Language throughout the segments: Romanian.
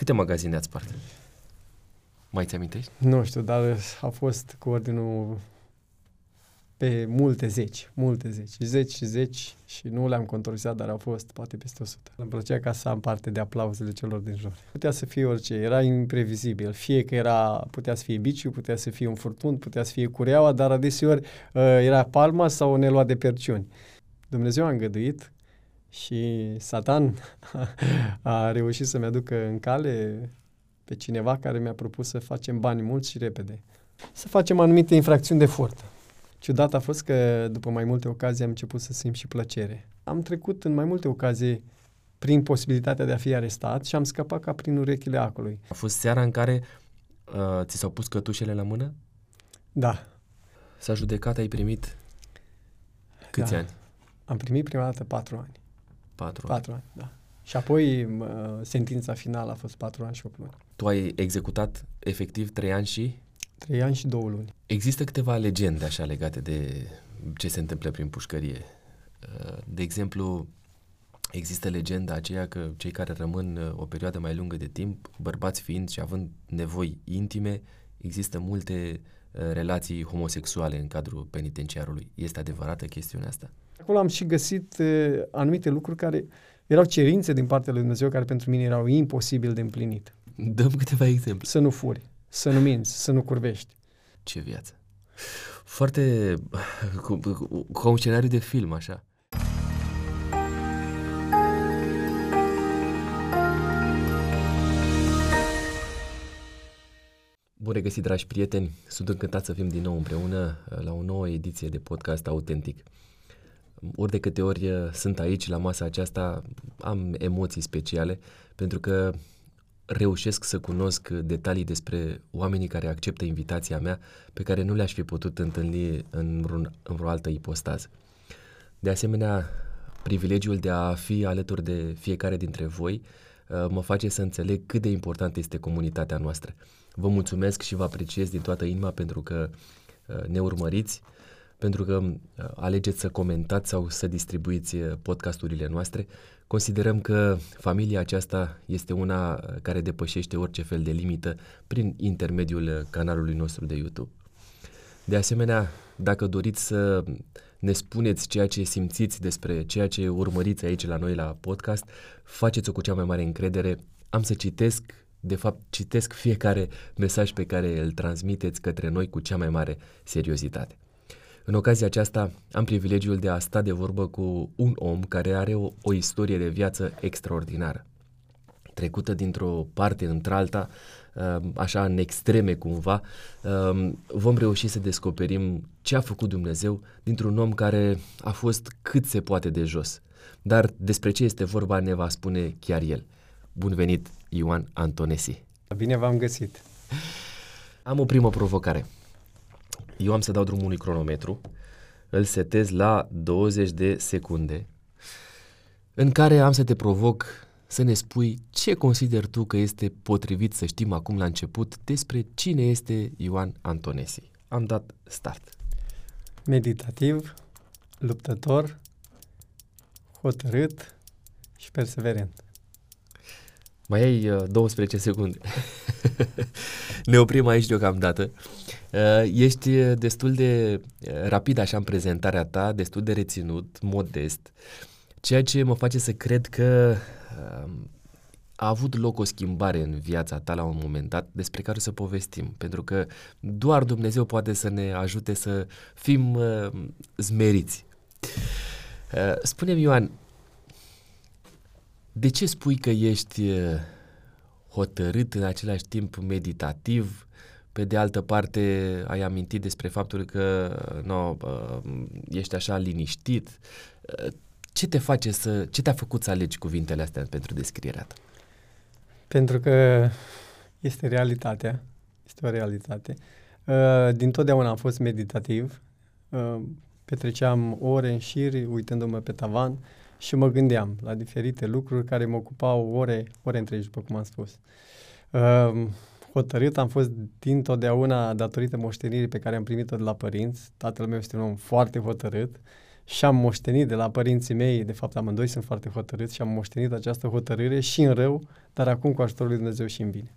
Câte magazine ați spart? Mai ți amintești? Nu știu, dar a fost cu ordinul pe multe zeci, multe zeci, zeci și zeci și nu le-am controlat, dar au fost poate peste 100. Îmi plăcea ca să am parte de aplauzele celor din jur. Putea să fie orice, era imprevizibil. Fie că era, putea să fie biciu, putea să fie un furtun, putea să fie cureaua, dar adeseori uh, era palma sau ne lua de perciuni. Dumnezeu a îngăduit și Satan a reușit să-mi aducă în cale pe cineva care mi-a propus să facem bani mulți și repede. Să facem anumite infracțiuni de furt. Ciudat a fost că după mai multe ocazii am început să simt și plăcere. Am trecut în mai multe ocazii prin posibilitatea de a fi arestat și am scăpat ca prin urechile acului. A fost seara în care uh, ți s-au pus cătușele la mână? Da. S-a judecat, ai primit câți da. ani? Am primit prima dată patru ani. Patru. Patru ani, da. Și apoi uh, sentința finală a fost patru ani și opt luni. Tu ai executat efectiv trei ani și? Trei ani și două luni. Există câteva legende așa legate de ce se întâmplă prin pușcărie. Uh, de exemplu, există legenda aceea că cei care rămân uh, o perioadă mai lungă de timp, bărbați fiind și având nevoi intime, există multe uh, relații homosexuale în cadrul penitenciarului. Este adevărată chestiunea asta? Acolo am și găsit uh, anumite lucruri care erau cerințe din partea lui Dumnezeu care pentru mine erau imposibil de împlinit. Dăm câteva exemple. Să nu furi, să nu minți, să nu curvești. Ce viață! Foarte cu, cu, cu un scenariu de film, așa. Bun regăsit, dragi prieteni! Sunt încântat să fim din nou împreună uh, la o nouă ediție de podcast autentic. Ori de câte ori uh, sunt aici, la masa aceasta, am emoții speciale, pentru că reușesc să cunosc detalii despre oamenii care acceptă invitația mea, pe care nu le-aș fi putut întâlni în, vreun, în vreo altă ipostază. De asemenea, privilegiul de a fi alături de fiecare dintre voi uh, mă face să înțeleg cât de importantă este comunitatea noastră. Vă mulțumesc și vă apreciez din toată inima pentru că uh, ne urmăriți, pentru că uh, alegeți să comentați sau să distribuiți podcasturile noastre. Considerăm că familia aceasta este una care depășește orice fel de limită prin intermediul canalului nostru de YouTube. De asemenea, dacă doriți să ne spuneți ceea ce simțiți despre ceea ce urmăriți aici la noi la podcast, faceți-o cu cea mai mare încredere. Am să citesc, de fapt citesc fiecare mesaj pe care îl transmiteți către noi cu cea mai mare seriozitate. În ocazia aceasta am privilegiul de a sta de vorbă cu un om care are o, o istorie de viață extraordinară. Trecută dintr-o parte într-alta, așa în extreme cumva, vom reuși să descoperim ce a făcut Dumnezeu dintr-un om care a fost cât se poate de jos. Dar despre ce este vorba ne va spune chiar el. Bun venit, Ioan Antonesi! Bine v-am găsit! Am o primă provocare. Eu am să dau drumul unui cronometru, îl setez la 20 de secunde, în care am să te provoc să ne spui ce consider tu că este potrivit să știm acum la început despre cine este Ioan Antonesi. Am dat start. Meditativ, luptător, hotărât și perseverent. Mai ai uh, 12 secunde. ne oprim aici deocamdată. Uh, ești destul de uh, rapid așa în prezentarea ta, destul de reținut, modest, ceea ce mă face să cred că uh, a avut loc o schimbare în viața ta la un moment dat despre care să povestim, pentru că doar Dumnezeu poate să ne ajute să fim uh, zmeriți. Uh, spune-mi, Ioan, de ce spui că ești uh, hotărât în același timp meditativ, pe de altă parte ai amintit despre faptul că no, uh, ești așa liniștit. Uh, ce te face să, ce te-a făcut să alegi cuvintele astea pentru descrierea ta? Pentru că este realitatea, este o realitate. Uh, din totdeauna am fost meditativ, petreceam ore în șir uitându-mă pe tavan și mă gândeam la diferite lucruri care mă ocupau ore, ore întregi, după cum am spus. Uh, hotărât am fost dintotdeauna datorită moștenirii pe care am primit-o de la părinți. Tatăl meu este un om foarte hotărât și am moștenit de la părinții mei, de fapt amândoi sunt foarte hotărâți și am moștenit această hotărâre și în rău, dar acum cu ajutorul lui Dumnezeu și în bine.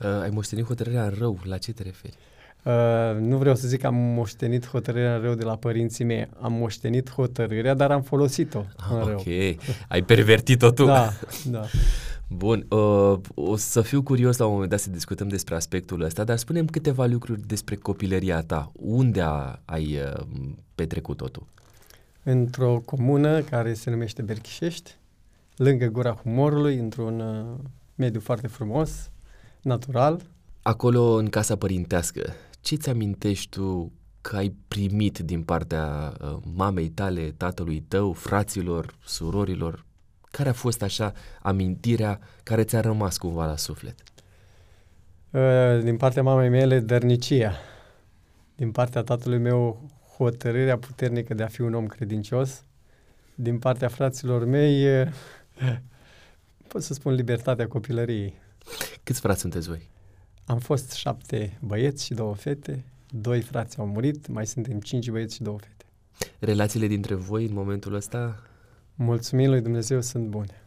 Uh, ai moștenit hotărârea în rău, la ce te referi? Uh, nu vreau să zic că am moștenit hotărârea în rău de la părinții mei. Am moștenit hotărârea, dar am folosit-o ah, în rău. Ok, ai pervertit-o tu. Da, da. Bun, uh, o să fiu curios la un moment dat să discutăm despre aspectul ăsta, dar spunem câteva lucruri despre copilăria ta. Unde a, ai uh, petrecut totul? Într-o comună care se numește Berchișești, lângă Gura Humorului, într-un uh, mediu foarte frumos, natural. Acolo, în casa părintească, ce ți amintești tu că ai primit din partea uh, mamei tale, tatălui tău, fraților, surorilor? Care a fost așa amintirea care ți-a rămas cumva la suflet? Uh, din partea mamei mele, dărnicia. Din partea tatălui meu, hotărârea puternică de a fi un om credincios. Din partea fraților mei, uh, pot să spun libertatea copilăriei. Câți frați sunteți voi? Am fost șapte băieți și două fete. Doi frați au murit, mai suntem cinci băieți și două fete. Relațiile dintre voi în momentul ăsta? Mulțumim lui Dumnezeu, sunt bune.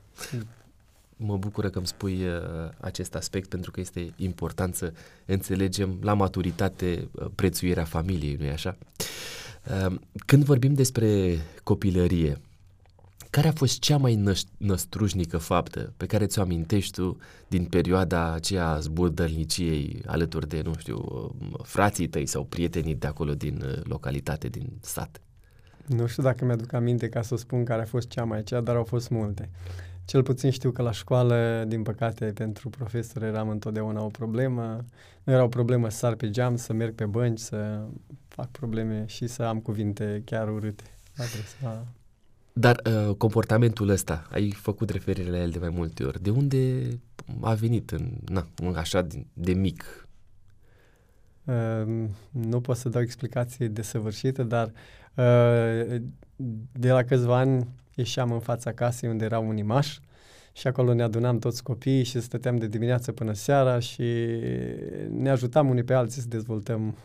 Mă bucură că îmi spui uh, acest aspect pentru că este important să înțelegem la maturitate uh, prețuirea familiei, nu-i așa? Uh, când vorbim despre copilărie, care a fost cea mai năș- năstrușnică faptă pe care ți-o amintești tu din perioada aceea a zburdălniciei alături de, nu știu, uh, frații tăi sau prietenii de acolo din uh, localitate, din sat? Nu știu dacă mi-aduc aminte ca să o spun care a fost cea mai cea, dar au fost multe. Cel puțin știu că la școală, din păcate, pentru profesor eram întotdeauna o problemă. Nu era o problemă să sar pe geam, să merg pe bănci, să fac probleme și să am cuvinte chiar urâte. Adresa. Dar uh, comportamentul ăsta, ai făcut referire la el de mai multe ori. De unde a venit în, na, așa de, de mic? Uh, nu pot să dau explicații desăvârșite, dar uh, de la câțiva ani ieșeam în fața casei unde era un imaș și acolo ne adunam toți copiii și stăteam de dimineață până seara și ne ajutam unii pe alții să dezvoltăm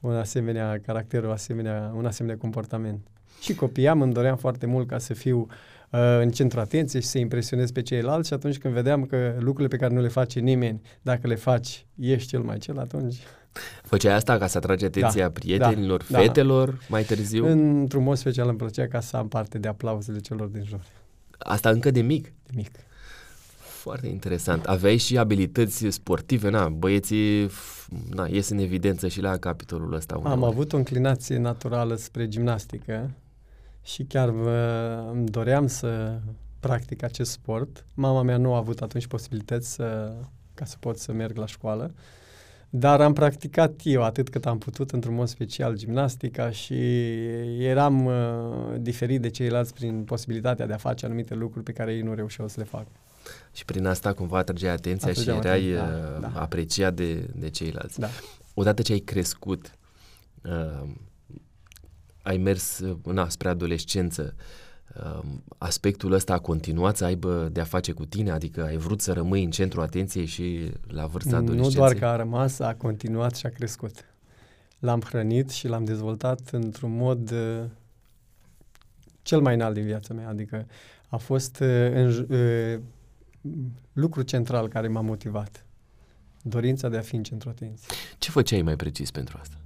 un asemenea caracter, un asemenea, un asemenea comportament. Și copiam, îmi doream foarte mult ca să fiu uh, în centru atenției și să impresionez pe ceilalți și atunci când vedeam că lucrurile pe care nu le face nimeni, dacă le faci, ești cel mai cel, atunci... Făceai asta ca să atragi atenția da, prietenilor, da, fetelor, da. mai târziu? Într-un mod special îmi plăcea ca să am parte de aplauzele celor din jur. Asta încă de mic? De mic. Foarte interesant. Aveai și abilități sportive, na, băieții na, ies în evidență și la capitolul ăsta. Am ori. avut o înclinație naturală spre gimnastică și chiar vă, îmi doream să practic acest sport. Mama mea nu a avut atunci posibilități să, ca să pot să merg la școală, dar am practicat eu atât cât am putut, într-un mod special, gimnastica și eram uh, diferit de ceilalți prin posibilitatea de a face anumite lucruri pe care ei nu reușeau să le facă. Și prin asta cumva atrăgeai atenția Atrăgeam și erai atenția, da, uh, da. apreciat de, de ceilalți. Da. Odată ce ai crescut, uh, ai mers na, spre adolescență, uh, aspectul ăsta a continuat să aibă de-a face cu tine? Adică ai vrut să rămâi în centrul atenției și la vârsta adolescenței? Nu doar că a rămas, a continuat și a crescut. L-am hrănit și l-am dezvoltat într-un mod uh, cel mai înalt din viața mea. Adică a fost uh, în, uh, lucru central care m-a motivat. Dorința de a fi în centru atenției. Ce făceai mai precis pentru asta?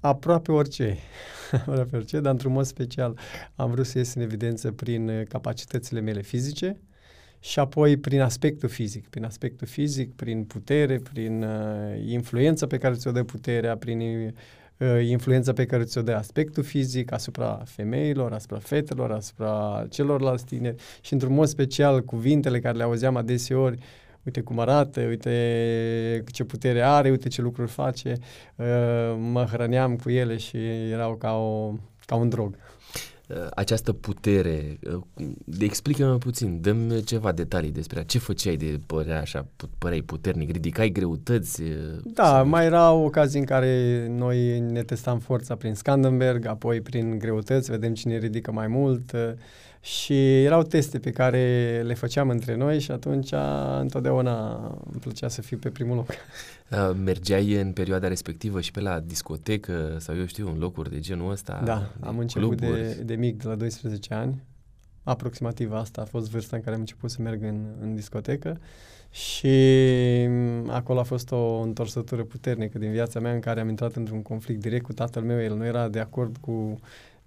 Aproape orice. Aproape orice, dar într-un mod special am vrut să ies în evidență prin uh, capacitățile mele fizice și apoi prin aspectul fizic. Prin aspectul fizic, prin putere, prin uh, influența pe care ți-o dă puterea, prin uh, influența pe care ți-o dă aspectul fizic asupra femeilor, asupra fetelor, asupra celorlalți tineri și într-un mod special cuvintele care le auzeam adeseori uite cum arată, uite ce putere are, uite ce lucruri face, uh, mă hrăneam cu ele și erau ca, o, ca un drog. Uh, această putere, uh, explică-mă puțin, dăm ceva detalii despre ce făceai de părea așa, păreai puternic, ridicai greutăți? Da, sau... mai era ocazii în care noi ne testam forța prin Scandenberg, apoi prin greutăți, vedem cine ridică mai mult, și erau teste pe care le făceam între noi și atunci întotdeauna îmi plăcea să fiu pe primul loc. Uh, mergeai în perioada respectivă și pe la discotecă sau eu știu, în locuri de genul ăsta? Da, am început de, de mic, de la 12 ani. Aproximativ asta a fost vârsta în care am început să merg în, în discotecă și acolo a fost o întorsătură puternică din viața mea în care am intrat într-un conflict direct cu tatăl meu. El nu era de acord cu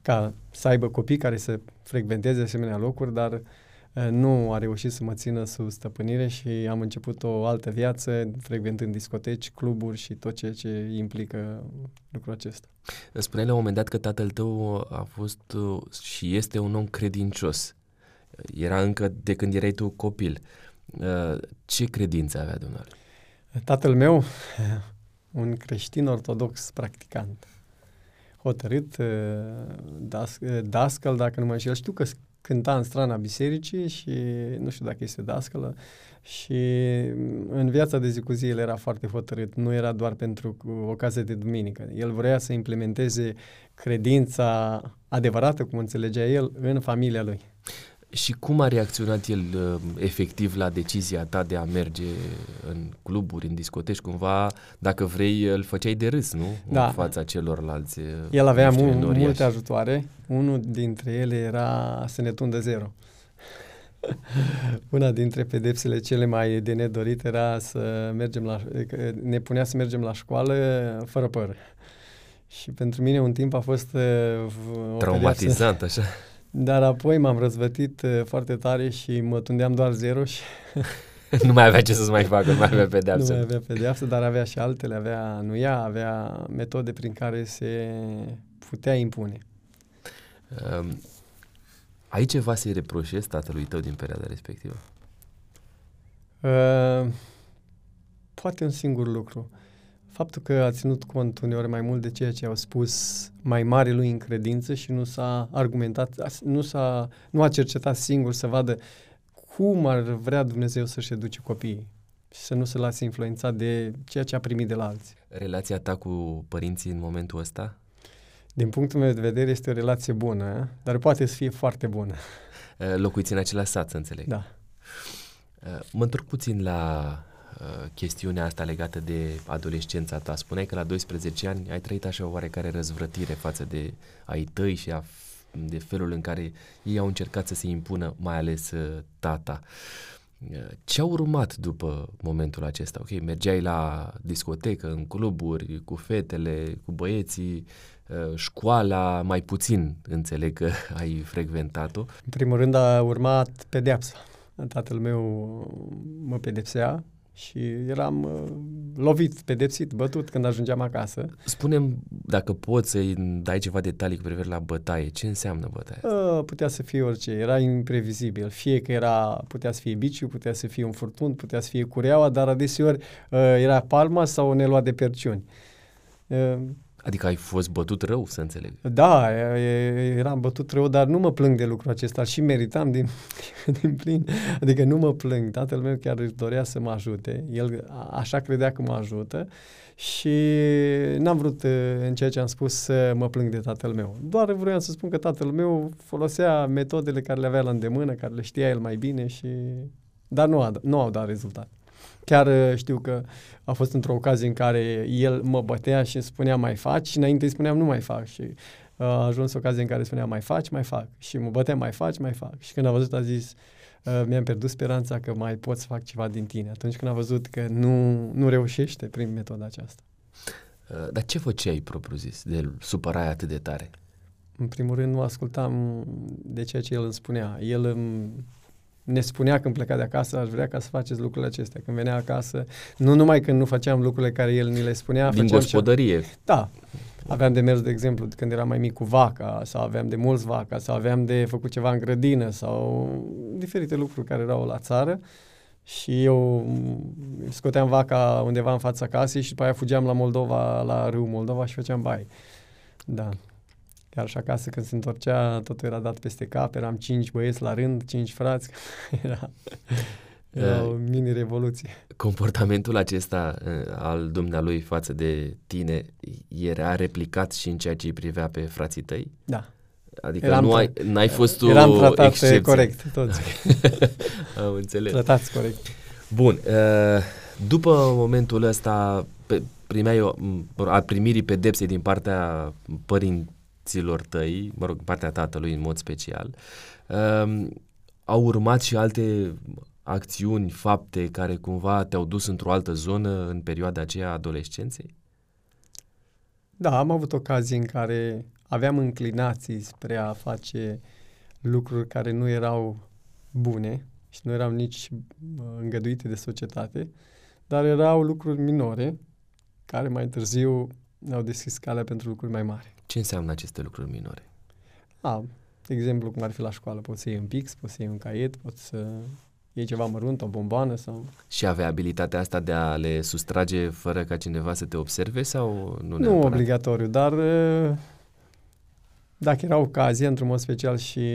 ca să aibă copii care să frecventeze asemenea locuri, dar uh, nu a reușit să mă țină sub stăpânire și am început o altă viață, frecventând discoteci, cluburi și tot ceea ce implică lucrul acesta. Spuneai la un moment dat că tatăl tău a fost uh, și este un om credincios. Era încă de când erai tu copil. Uh, ce credință avea dumneavoastră? Tatăl meu, un creștin ortodox practicant hotărât uh, das, uh, dascăl, dacă nu mă înșel. Știu că cânta în strana bisericii și nu știu dacă este dascălă și în viața de zi cu zi el era foarte hotărât. Nu era doar pentru ocazie de duminică. El vrea să implementeze credința adevărată, cum înțelegea el, în familia lui. Și cum a reacționat el uh, efectiv la decizia ta de a merge în cluburi, în discoteci? Cumva, dacă vrei, îl făceai de râs, nu? Da. În fața celorlalți. Uh, el avea știu, mu- multe ajutoare. Unul dintre ele era să ne tundă zero. Una dintre pedepsele cele mai de nedorit era să mergem la, ne punea să mergem la școală fără păr. Și pentru mine un timp a fost uh, traumatizant, așa. Dar apoi m-am răzvătit uh, foarte tare și mă tundeam doar zero și... nu mai avea ce să-ți mai facă, nu mai avea pedeapsă. Nu mai avea pedeapsă, dar avea și altele, avea nuia, avea metode prin care se putea impune. Um, ai ceva să-i reproșezi tatălui tău din perioada respectivă? Uh, poate un singur lucru. Uh, faptul că a ținut cont uneori mai mult de ceea ce au spus mai mare lui în credință și nu s-a argumentat, nu, s-a, nu a cercetat singur să vadă cum ar vrea Dumnezeu să-și educe copiii și să nu se lase influențat de ceea ce a primit de la alții. Relația ta cu părinții în momentul ăsta? Din punctul meu de vedere este o relație bună, dar poate să fie foarte bună. Locuiți în același sat, să înțeleg. Da. Mă întorc puțin la Uh, chestiunea asta legată de adolescența ta. Spuneai că la 12 ani ai trăit așa o oarecare răzvrătire față de ai tăi și a, de felul în care ei au încercat să se impună, mai ales uh, tata. Uh, ce a urmat după momentul acesta? Ok, mergeai la discotecă, în cluburi, cu fetele, cu băieții, școala mai puțin înțeleg că ai frecventat-o. În primul rând a urmat pedeapsa. Tatăl meu mă pedepsea și eram uh, lovit, pedepsit, bătut când ajungeam acasă. Spunem, dacă poți să-i dai ceva detalii cu privire la bătaie, ce înseamnă bătaie? Uh, putea să fie orice, era imprevizibil. Fie că era, putea să fie biciu, putea să fie un furtun, putea să fie cureaua, dar adeseori uh, era palma sau ne lua de perciuni. Uh, Adică ai fost bătut rău, să înțeleg. Da, eram bătut rău, dar nu mă plâng de lucrul acesta și meritam din, din plin. Adică nu mă plâng. Tatăl meu chiar își dorea să mă ajute. El așa credea că mă ajută și n-am vrut în ceea ce am spus să mă plâng de tatăl meu. Doar vreau să spun că tatăl meu folosea metodele care le avea la îndemână, care le știa el mai bine și... Dar nu, a, nu au dat rezultat. Chiar uh, știu că a fost într-o ocazie în care el mă bătea și îmi spunea mai faci? Și înainte îi spuneam nu mai fac. Și uh, a ajuns o ocazie în care spunea mai faci, mai fac. Și mă bătea mai faci, mai fac. Și când a văzut a zis uh, mi-am pierdut speranța că mai pot să fac ceva din tine. Atunci când a văzut că nu, nu reușește prin metoda aceasta. Dar ce făceai propriu zis? De supărai atât de tare? În primul rând nu ascultam de ceea ce el îmi spunea. El îmi ne spunea când pleca de acasă, aș vrea ca să faceți lucrurile acestea. Când venea acasă, nu numai când nu făceam lucrurile care el ni le spunea. Din gospodărie. Ce... Da. Aveam de mers, de exemplu, când eram mai mic cu vaca, sau aveam de mulți vaca, sau aveam de făcut ceva în grădină, sau diferite lucruri care erau la țară. Și eu scoteam vaca undeva în fața casei și după aia fugeam la Moldova, la râu Moldova și făceam bai. Da. Chiar și acasă când se întorcea, totul era dat peste cap, eram cinci băieți la rând, cinci frați, era, era o mini-revoluție. Comportamentul acesta uh, al dumnealui față de tine era replicat și în ceea ce îi privea pe frații tăi? Da. Adică Eram nu tra- ai, n-ai fost tu Eram tratat excepție. corect, toți. Am înțeles. Tratați corect. Bun, uh, după momentul ăsta pe, primeai o, m, a primirii pedepsei din partea părinților tăi, mă rog, partea tatălui în mod special, uh, au urmat și alte acțiuni, fapte care cumva te-au dus într-o altă zonă în perioada aceea a adolescenței? Da, am avut ocazii în care aveam înclinații spre a face lucruri care nu erau bune și nu erau nici uh, îngăduite de societate, dar erau lucruri minore care mai târziu ne-au deschis calea pentru lucruri mai mari. Ce înseamnă aceste lucruri minore? A, de exemplu, cum ar fi la școală, poți să iei un pix, poți să iei un caiet, poți să iei ceva mărunt, o bomboană sau... Și avea abilitatea asta de a le sustrage fără ca cineva să te observe sau nu Nu neapărat? obligatoriu, dar uh, dacă era ocazia, într-un mod special și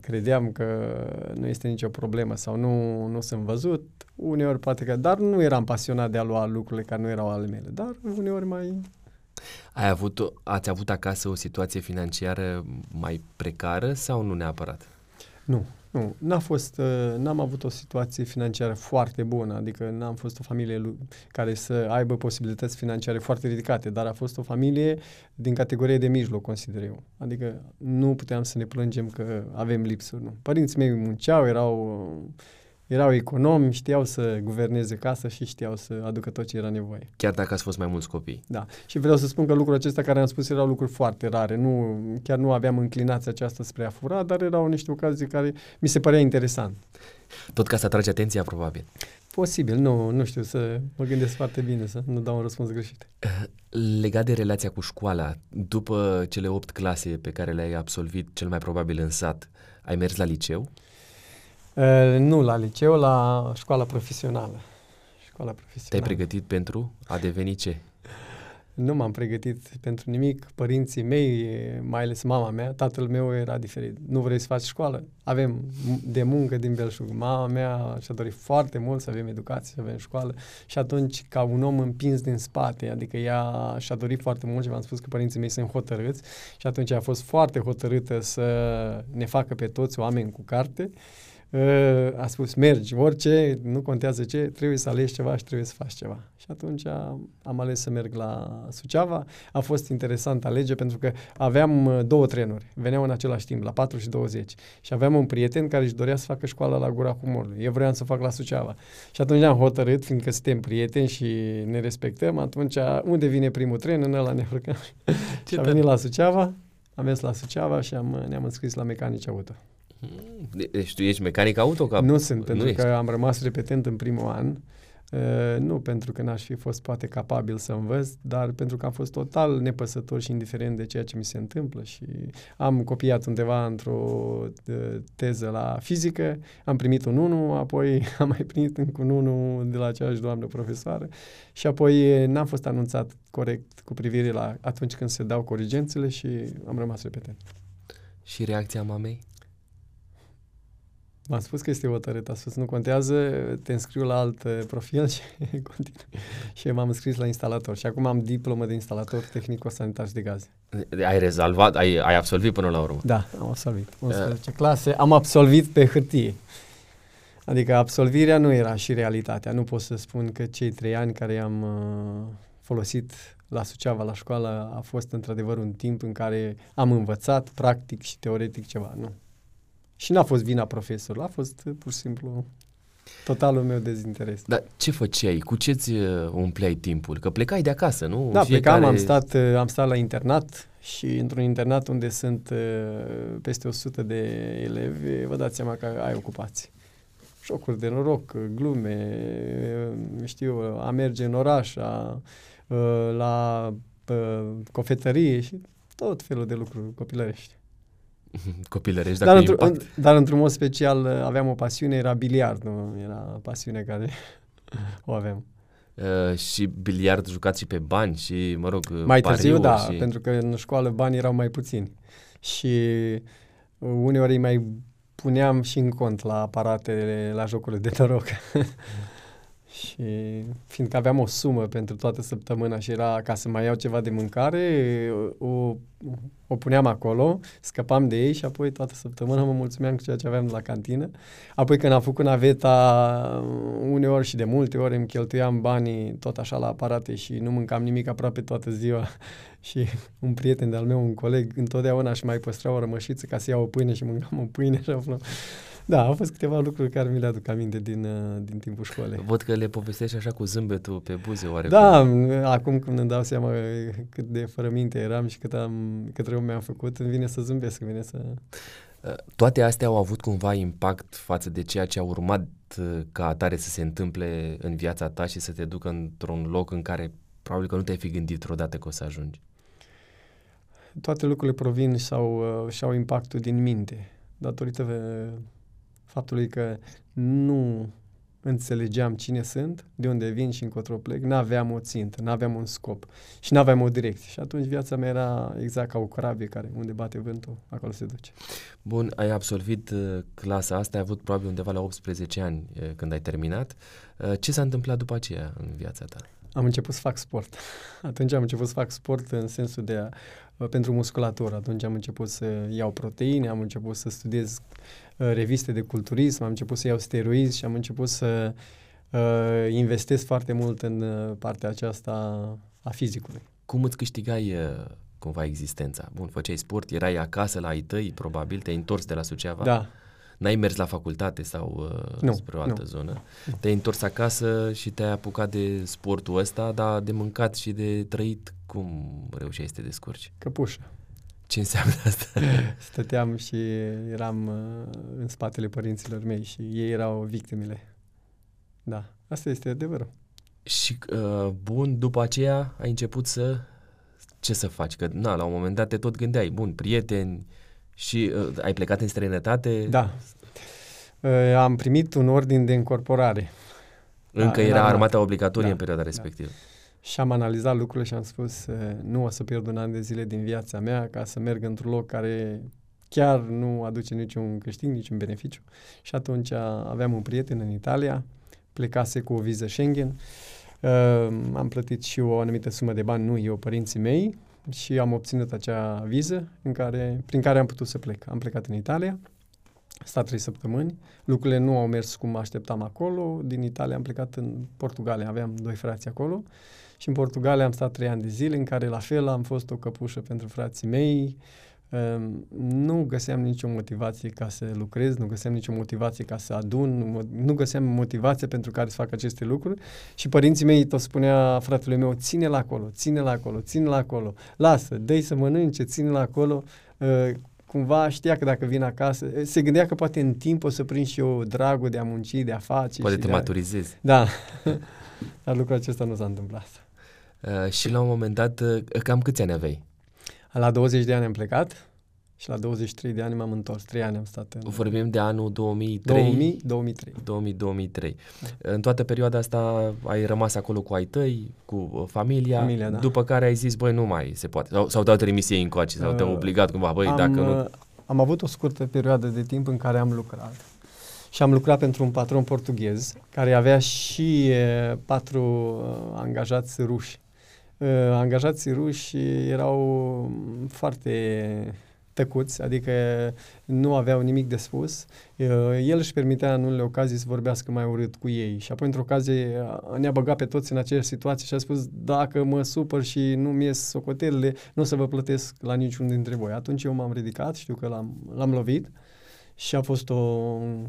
credeam că nu este nicio problemă sau nu, nu sunt văzut, uneori poate că... Dar nu eram pasionat de a lua lucrurile care nu erau ale mele, dar uneori mai... Ai avut, o- ați avut acasă o situație financiară mai precară sau nu neapărat? Nu, nu. N-a fost, uh, n-am avut o situație financiară foarte bună, adică n-am fost o familie lu- care să aibă posibilități financiare foarte ridicate, dar a fost o familie din categorie de mijloc, consider eu. Adică nu puteam să ne plângem că avem lipsuri, nu. Părinții mei munceau, erau, erau economi, știau să guverneze casa și știau să aducă tot ce era nevoie. Chiar dacă ați fost mai mulți copii. Da. Și vreau să spun că lucrurile acestea care am spus erau lucruri foarte rare. Nu, chiar nu aveam înclinația aceasta spre a fura, dar erau niște ocazii care mi se părea interesant. Tot ca să atragi atenția, probabil. Posibil, nu, nu știu, să mă gândesc foarte bine, să nu dau un răspuns greșit. Legat de relația cu școala, după cele 8 clase pe care le-ai absolvit, cel mai probabil în sat, ai mers la liceu? Uh, nu la liceu, la școala profesională. Școala Te-ai profesională. pregătit pentru a deveni ce? Nu m-am pregătit pentru nimic. Părinții mei, mai ales mama mea, tatăl meu era diferit. Nu vrei să faci școală? Avem m- de muncă din belșug. Mama mea și-a dorit foarte mult să avem educație, să avem școală. Și atunci, ca un om împins din spate, adică ea și-a dorit foarte mult și v-am spus că părinții mei sunt hotărâți și atunci a fost foarte hotărâtă să ne facă pe toți oameni cu carte. Uh, a spus, mergi, orice, nu contează ce, trebuie să alegi ceva și trebuie să faci ceva. Și atunci am, am ales să merg la Suceava. A fost interesant alege pentru că aveam uh, două trenuri, veneau în același timp, la 4 și 20. Și aveam un prieten care își dorea să facă școala la Gura Humorului. Eu vreau să o fac la Suceava. Și atunci am hotărât, fiindcă suntem prieteni și ne respectăm, atunci unde vine primul tren, în ăla ne urcăm. și am tare. venit la Suceava, am mers la Suceava și am, ne-am înscris la mecanici auto. De- Deci tu ești mecanic auto? Ca... Nu sunt, pentru ești. că am rămas repetent în primul an. Uh, nu pentru că n-aș fi fost poate capabil să învăț, dar pentru că am fost total nepăsător și indiferent de ceea ce mi se întâmplă și am copiat undeva într-o uh, teză la fizică, am primit un 1, apoi am mai primit încă un 1 de la aceeași doamnă profesoară și apoi uh, n-am fost anunțat corect cu privire la atunci când se dau corigențele și am rămas repetent. Și reacția mamei? M-am spus că este hotărât, a spus nu contează, te înscriu la alt uh, profil și continui. Și m-am înscris la instalator și acum am diplomă de instalator tehnico-sanitar și de gaze. Ai rezolvat, ai, ai absolvit până la urmă. Da, am absolvit. 11 clase, am absolvit pe hârtie. Adică absolvirea nu era și realitatea. Nu pot să spun că cei trei ani care am uh, folosit la Suceava, la școală, a fost într-adevăr un timp în care am învățat practic și teoretic ceva. Nu. Și n-a fost vina profesorului, a fost uh, pur și simplu totalul meu dezinteres. Dar ce făceai? Cu ce-ți uh, umpleai timpul? Că plecai de acasă, nu? Da, Fiecare... plecam, am stat, uh, am stat la internat și într-un internat unde sunt uh, peste 100 de elevi, vă dați seama că ai ocupații. Jocuri de noroc, uh, glume, uh, știu, a merge în oraș, a, uh, la uh, cofetărie și tot felul de lucruri copilărești. Copilărești, Dar, dacă într- impact. în, dar într-un mod special uh, aveam o pasiune, era biliard, nu era pasiune care o aveam. Uh, și biliard jucați și pe bani și, mă rog, Mai târziu, pariuri da, și... pentru că în școală banii erau mai puțini. Și uneori îi mai puneam și în cont la aparatele, la jocurile de noroc. Și fiindcă aveam o sumă pentru toată săptămâna și era ca să mai iau ceva de mâncare, o, o puneam acolo, scăpam de ei și apoi toată săptămâna mă mulțumeam cu ceea ce aveam la cantină. Apoi când am făcut naveta, uneori și de multe ori îmi cheltuiam banii tot așa la aparate și nu mâncam nimic aproape toată ziua. și un prieten de-al meu, un coleg, întotdeauna și mai păstra o rămășiță ca să iau o pâine și mâncam o pâine și aflam. Da, au fost câteva lucruri care mi le aduc aminte din, uh, din timpul școlii. Văd că le povestești așa cu zâmbetul pe buze, oare? Da, acum când îmi dau seama cât de fără minte eram și cât, am, cât rău mi-am făcut, îmi vine să zâmbesc, îmi vine să... Uh, toate astea au avut cumva impact față de ceea ce a urmat uh, ca atare să se întâmple în viața ta și să te ducă într-un loc în care probabil că nu te-ai fi gândit vreodată că o să ajungi. Toate lucrurile provin sau și au impactul din minte, datorită faptului că nu înțelegeam cine sunt, de unde vin și încotro plec, n-aveam o țintă, n-aveam un scop și n-aveam o direcție. Și atunci viața mea era exact ca o corabie care unde bate vântul, acolo se duce. Bun, ai absolvit uh, clasa asta, ai avut probabil undeva la 18 ani uh, când ai terminat. Uh, ce s-a întâmplat după aceea în viața ta? Am început să fac sport. Atunci am început să fac sport în sensul de a, pentru musculatură. Atunci am început să iau proteine, am început să studiez Uh, reviste de culturism, am început să iau steroizi și am început să uh, investesc foarte mult în uh, partea aceasta a fizicului. Cum îți câștigai uh, cumva existența? Bun, făceai sport, erai acasă la ai tăi, probabil, te-ai întors de la Suceava? Da. N-ai mers la facultate sau uh, nu, spre o altă nu. zonă? Nu. Te-ai întors acasă și te-ai apucat de sportul ăsta, dar de mâncat și de trăit, cum reușeai să te descurci? Căpușă. Ce înseamnă asta? Stăteam și eram uh, în spatele părinților mei și ei erau victimele. Da, asta este adevărul. Și, uh, bun, după aceea ai început să... Ce să faci? Că, na, la un moment dat te tot gândeai, bun, prieteni și uh, ai plecat în străinătate? Da. Uh, am primit un ordin de încorporare. Încă da, era armata obligatorie da, în perioada da. respectivă. Da. Și am analizat lucrurile și am spus nu o să pierd un an de zile din viața mea ca să merg într-un loc care chiar nu aduce niciun câștig, niciun beneficiu. Și atunci aveam un prieten în Italia, plecase cu o viză Schengen, uh, am plătit și o anumită sumă de bani, nu eu, părinții mei, și am obținut acea viză în care, prin care am putut să plec. Am plecat în Italia, stat trei săptămâni, lucrurile nu au mers cum așteptam acolo, din Italia am plecat în Portugalia, aveam doi frați acolo și în Portugalia am stat trei ani de zile, în care la fel am fost o căpușă pentru frații mei. Um, nu găseam nicio motivație ca să lucrez, nu găseam nicio motivație ca să adun, nu, nu găseam motivație pentru care să fac aceste lucruri și părinții mei tot spunea fratele meu, ține la acolo, ține la acolo, ține la acolo, lasă, dă să mănânce, ține la acolo. Uh, cumva știa că dacă vin acasă, se gândea că poate în timp o să prind și eu dragul de a munci, de a face. Poate te de maturizezi. Da, dar lucrul acesta nu s-a întâmplat. Uh, și la un moment dat, uh, cam câți ani aveai? La 20 de ani am plecat și la 23 de ani m-am întors. 3 ani am stat în... Vorbim de anul 2003? 2000, 2003. 2000, 2003. Da. În toată perioada asta ai rămas acolo cu ai tăi, cu uh, familia, familia da. după care ai zis, băi, nu mai se poate. Sau, sau te-au trimis ei încoace, sau uh, te-au obligat cumva, băi, am, dacă nu... Am avut o scurtă perioadă de timp în care am lucrat. Și am lucrat pentru un patron portughez, care avea și e, patru uh, angajați ruși. Uh, angajații ruși erau foarte tăcuți, adică nu aveau nimic de spus. Uh, el își permitea în unele ocazii să vorbească mai urât cu ei și apoi într-o ocazie ne-a băgat pe toți în aceeași situație și a spus dacă mă supăr și nu mi ies socotelele, nu o să vă plătesc la niciun dintre voi. Atunci eu m-am ridicat, știu că l-am, l-am lovit și a fost o,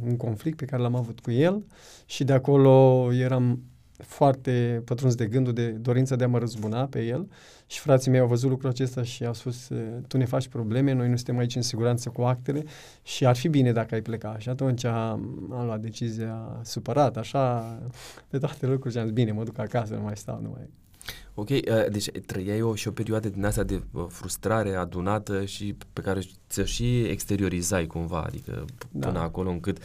un conflict pe care l-am avut cu el și de acolo eram foarte pătruns de gândul de dorința de a mă răzbuna pe el și frații mei au văzut lucrul acesta și au spus tu ne faci probleme, noi nu suntem aici în siguranță cu actele și ar fi bine dacă ai pleca. Și atunci am, am luat decizia supărat, așa, pe toate lucrurile și am zis, bine, mă duc acasă, nu mai stau, nu mai... Ok, uh, deci trăiai o, și o perioadă din asta de uh, frustrare adunată și pe care ți-o și exteriorizai cumva, adică da. până acolo încât,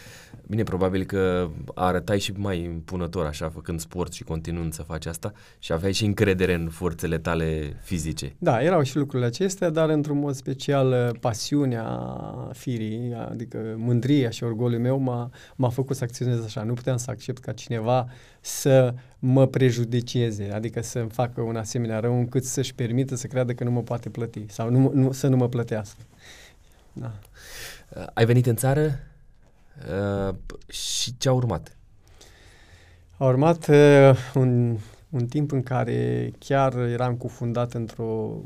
bine, probabil că arătai și mai impunător așa, făcând sport și continuând să faci asta și aveai și încredere în forțele tale fizice. Da, erau și lucrurile acestea, dar într-un mod special uh, pasiunea firii, adică mândria și orgoliul meu m-a, m-a făcut să acționez așa. Nu puteam să accept ca cineva să mă prejudicieze, adică să-mi facă un asemenea rău încât să-și permită să creadă că nu mă poate plăti sau nu, nu, să nu mă plătească. Da. Uh, ai venit în țară uh, și ce a urmat? A urmat uh, un, un timp în care chiar eram cufundat într-o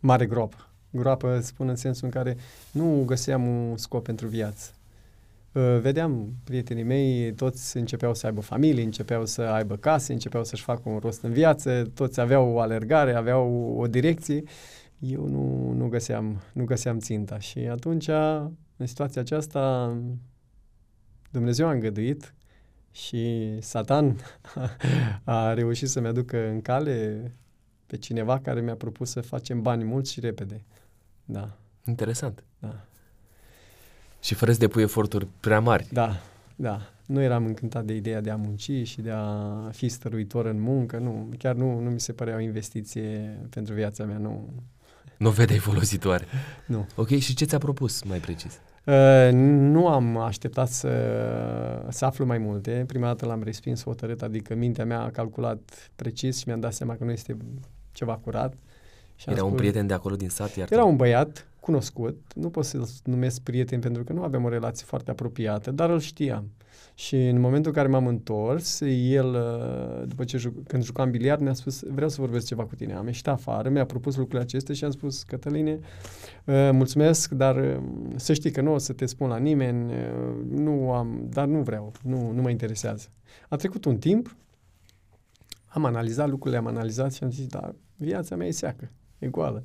mare groapă. Groapă spun în sensul în care nu găseam un scop pentru viață. Uh, vedeam prietenii mei, toți începeau să aibă familie, începeau să aibă case, începeau să-și facă un rost în viață, toți aveau o alergare, aveau o direcție. Eu nu, nu, găseam, nu găseam ținta și atunci, în situația aceasta, Dumnezeu a îngăduit și Satan a reușit să-mi aducă în cale pe cineva care mi-a propus să facem bani mulți și repede. Da. Interesant. Da. Și fără să depui eforturi prea mari. Da, da. Nu eram încântat de ideea de a munci și de a fi stăruitor în muncă. Nu, chiar nu, nu mi se părea o investiție pentru viața mea. Nu. Nu vedeai folositoare. Nu. Ok, și ce ți-a propus mai precis? Uh, nu am așteptat să, să aflu mai multe. Prima dată l-am respins hotărât, adică mintea mea a calculat precis și mi-am dat seama că nu este ceva curat. Și Era spus, un prieten de acolo din sat? Iar era un băiat cunoscut, nu pot să-l numesc prieten pentru că nu aveam o relație foarte apropiată, dar îl știam. Și în momentul în care m-am întors, el, uh, după ce juc, când jucam biliard, mi-a spus, vreau să vorbesc ceva cu tine. Am ieșit afară, mi-a propus lucrurile acestea și am spus, Cătăline, uh, mulțumesc, dar uh, să știi că nu o să te spun la nimeni, nu am, dar nu vreau, nu, nu mă interesează. A trecut un timp, am analizat lucrurile, am analizat și am zis, da, viața mea e seacă, e goală.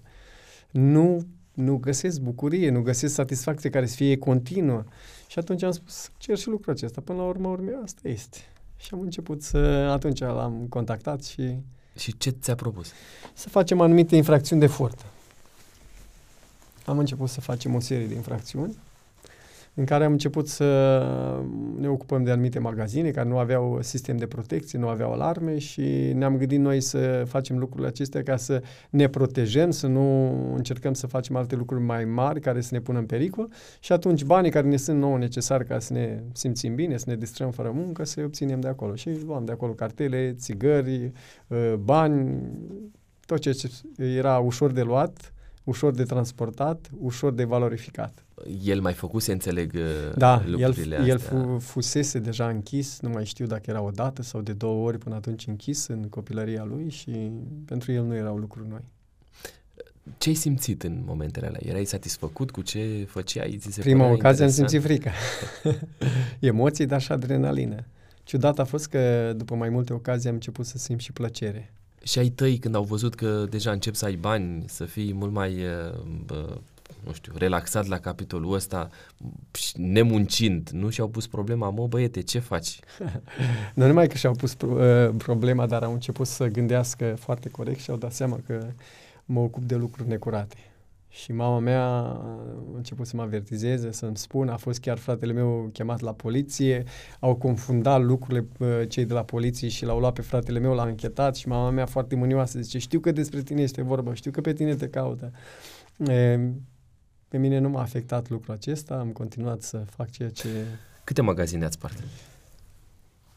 Nu nu găsesc bucurie, nu găsesc satisfacție care să fie continuă. Și atunci am spus, cer și lucrul acesta. Până la urmă, urmă, asta este. Și am început să, atunci l-am contactat și... Și ce ți-a propus? Să facem anumite infracțiuni de furt. Am început să facem o serie de infracțiuni în care am început să ne ocupăm de anumite magazine care nu aveau sistem de protecție, nu aveau alarme și ne-am gândit noi să facem lucrurile acestea ca să ne protejăm, să nu încercăm să facem alte lucruri mai mari care să ne pună în pericol și atunci banii care ne sunt nouă necesari ca să ne simțim bine, să ne distrăm fără muncă, să-i obținem de acolo. Și luam de acolo cartele, țigări, uh, bani, tot ce era ușor de luat, ușor de transportat, ușor de valorificat el mai făcuse, înțeleg, uh, da, lucrurile el, astea. el fusese deja închis, nu mai știu dacă era o dată sau de două ori până atunci închis în copilăria lui și pentru el nu erau lucruri noi. Ce ai simțit în momentele alea? Erai satisfăcut cu ce făceai? Ți se Prima ocazie am simțit frică. Emoții, dar și adrenalină. Ciudat a fost că după mai multe ocazii am început să simt și plăcere. Și ai tăi, când au văzut că deja încep să ai bani, să fii mult mai uh, nu știu, relaxat la capitolul ăsta, nemuncind, nu și-au pus problema, mă băiete, ce faci? nu numai că și-au pus uh, problema, dar au început să gândească foarte corect și au dat seama că mă ocup de lucruri necurate. Și mama mea a început să mă avertizeze, să-mi spună, a fost chiar fratele meu chemat la poliție, au confundat lucrurile uh, cei de la poliție și l-au luat pe fratele meu, l-a închetat și mama mea foarte mânioasă zice, știu că despre tine este vorba, știu că pe tine te caută. E, pe mine nu m-a afectat lucrul acesta, am continuat să fac ceea ce... Câte magazine ați spart?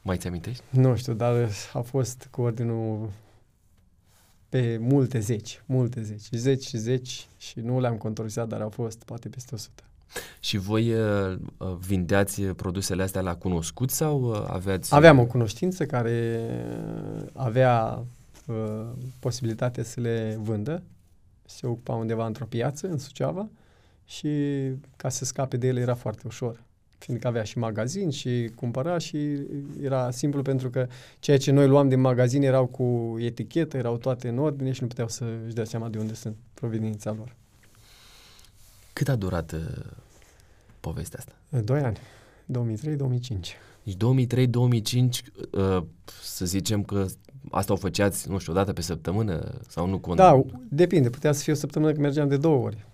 Mai ți amintești? Nu știu, dar a fost cu ordinul pe multe zeci, multe zeci, zeci și zeci și nu le-am controlat, dar au fost poate peste 100. Și voi uh, uh, vindeați produsele astea la cunoscut sau uh, aveați... Aveam o cunoștință care avea uh, posibilitatea să le vândă, se ocupa undeva într-o piață în Suceava și ca să scape de ele era foarte ușor fiindcă avea și magazin și cumpăra și era simplu pentru că ceea ce noi luam din magazin erau cu etichetă, erau toate în ordine și nu puteau să își dea seama de unde sunt proveniența lor. Cât a durat uh, povestea asta? Doi ani, 2003-2005. Deci 2003-2005, uh, să zicem că asta o făceați, nu știu, o dată pe săptămână sau nu? Cu Da, depinde. Putea să fie o săptămână că mergeam de două ori.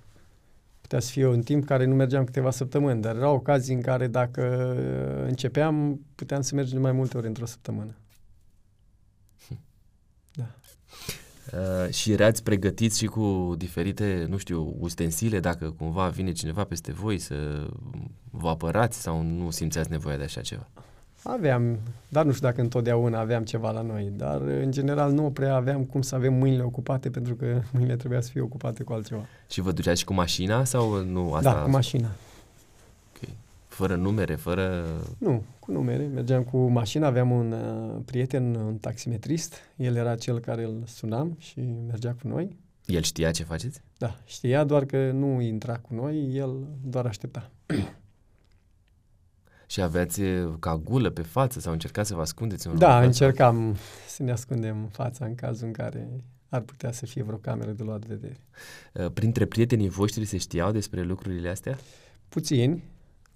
Putea să fie un timp care nu mergeam câteva săptămâni, dar erau ocazii în care dacă începeam, puteam să mergem de mai multe ori într-o săptămână. Da. Uh, și erați pregătiți și cu diferite, nu știu, ustensile, dacă cumva vine cineva peste voi să vă apărați sau nu simțeați nevoia de așa ceva? Aveam, dar nu știu dacă întotdeauna aveam ceva la noi, dar în general nu prea aveam cum să avem mâinile ocupate pentru că mâinile trebuia să fie ocupate cu altceva. Și vă duceați și cu mașina sau nu? Asta... Da, cu mașina. Ok. Fără numere, fără... Nu, cu numere. Mergeam cu mașina, aveam un uh, prieten, un taximetrist. El era cel care îl sunam și mergea cu noi. El știa ce faceți? Da, știa doar că nu intra cu noi, el doar aștepta. Și aveați eh, ca gulă pe față sau încercați să vă ascundeți? în Da, față? încercam să ne ascundem fața în cazul în care ar putea să fie vreo cameră de luat vedere. Eh, Printre prietenii voștri se știau despre lucrurile astea? Puțini,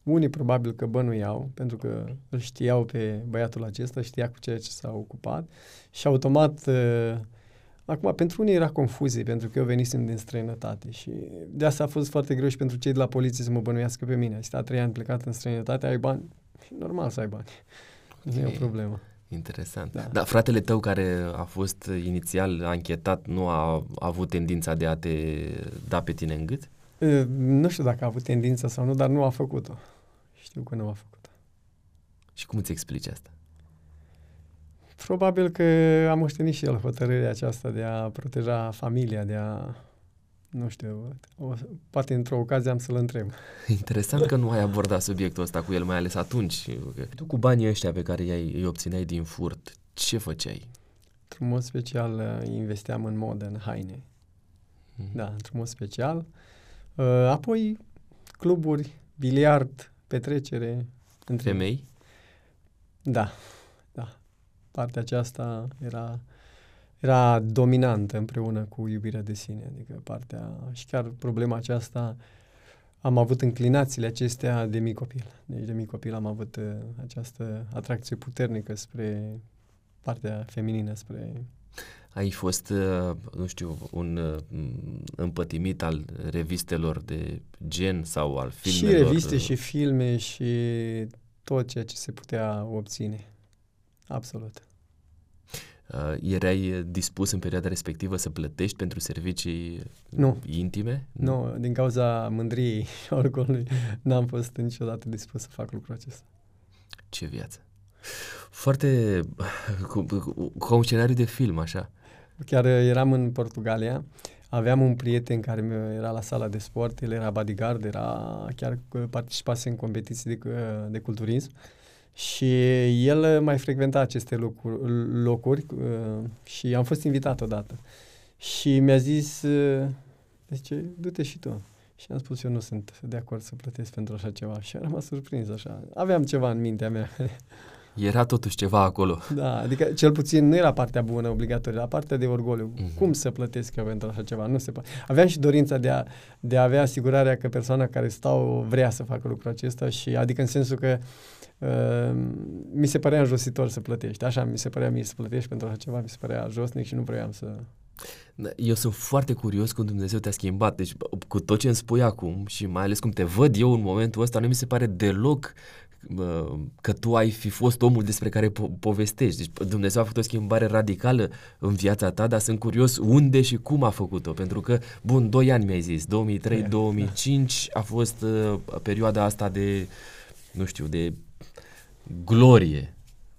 unii probabil că bănuiau, pentru că îl știau pe băiatul acesta, știa cu ceea ce s-a ocupat și automat, uh, acum pentru unii era confuzie, pentru că eu venisem din străinătate și de asta a fost foarte greu și pentru cei de la poliție să mă bănuiască pe mine. Ai stat trei ani plecat în străinătate, ai bani, e normal să ai bani, nu e o problemă. Interesant. Da. Dar fratele tău care a fost inițial anchetat nu a avut tendința de a te da pe tine în gât? Uh, Nu știu dacă a avut tendința sau nu, dar nu a făcut-o. Știu că nu a făcut-o. Și cum îți explici asta? Probabil că a moștenit și el hotărârea aceasta de a proteja familia, de a, nu știu, o, poate într-o ocazie am să-l întreb. Interesant că nu ai abordat subiectul ăsta cu el, mai ales atunci. Că Tu cu banii ăștia pe care îi, îi obțineai din furt, ce făceai? Într-un mod special uh, investeam în modă, în haine. Mhm. Da, într-un mod special. Uh, Apoi cluburi, biliard, petrecere. Între... Femei? Da, da. Partea aceasta era, era dominantă împreună cu iubirea de sine. Adică partea, și chiar problema aceasta, am avut înclinațiile acestea de mic copil. Deci de mic copil am avut uh, această atracție puternică spre partea feminină, spre... Ai fost, uh, nu știu, un uh, m, împătimit al revistelor de gen sau al și filmelor? reviste uh, și filme și tot ceea ce se putea obține. Absolut. Uh, erai dispus în perioada respectivă să plătești pentru servicii Nu. intime? Nu, din cauza mândriei și orgolului, n-am fost niciodată dispus să fac lucrul acesta. Ce viață! Foarte cu, cu, ca un scenariu de film, așa. Chiar uh, eram în Portugalia, aveam un prieten care mi- era la sala de sport, el era bodyguard, era chiar că participase în competiții de, uh, de culturism și el uh, mai frecventa aceste locuri, locuri uh, și am fost invitat odată. Și mi-a zis, uh, zice, du-te și tu. Și am spus, eu nu sunt de acord să plătesc pentru așa ceva. Și am rămas surprins așa. Aveam ceva în mintea mea. Era totuși ceva acolo. Da, adică cel puțin nu era partea bună obligatorie, era partea de orgoliu. Mhm. Mm-hmm. Cum să plătesc eu pentru așa ceva? Nu se poate. Aveam și dorința de a, de a avea asigurarea că persoana care stau vrea să facă lucrul acesta și adică în sensul că uh, mi se părea înjositor să plătești. Așa mi se părea mie să plătești pentru așa ceva, mi se părea josnic și nu vreau să... Da, Eu sunt foarte curios cum Dumnezeu te-a schimbat. Deci, cu tot ce îmi spui acum și mai ales cum te văd eu în momentul ăsta, nu mi se pare deloc uh, că tu ai fi fost omul despre care po- povestești. Deci Dumnezeu a făcut o schimbare radicală în viața ta, dar sunt curios unde și cum a făcut-o. Pentru că, bun, 2 ani mi-ai zis, 2003-2005 a fost uh, perioada asta de, nu știu, de glorie,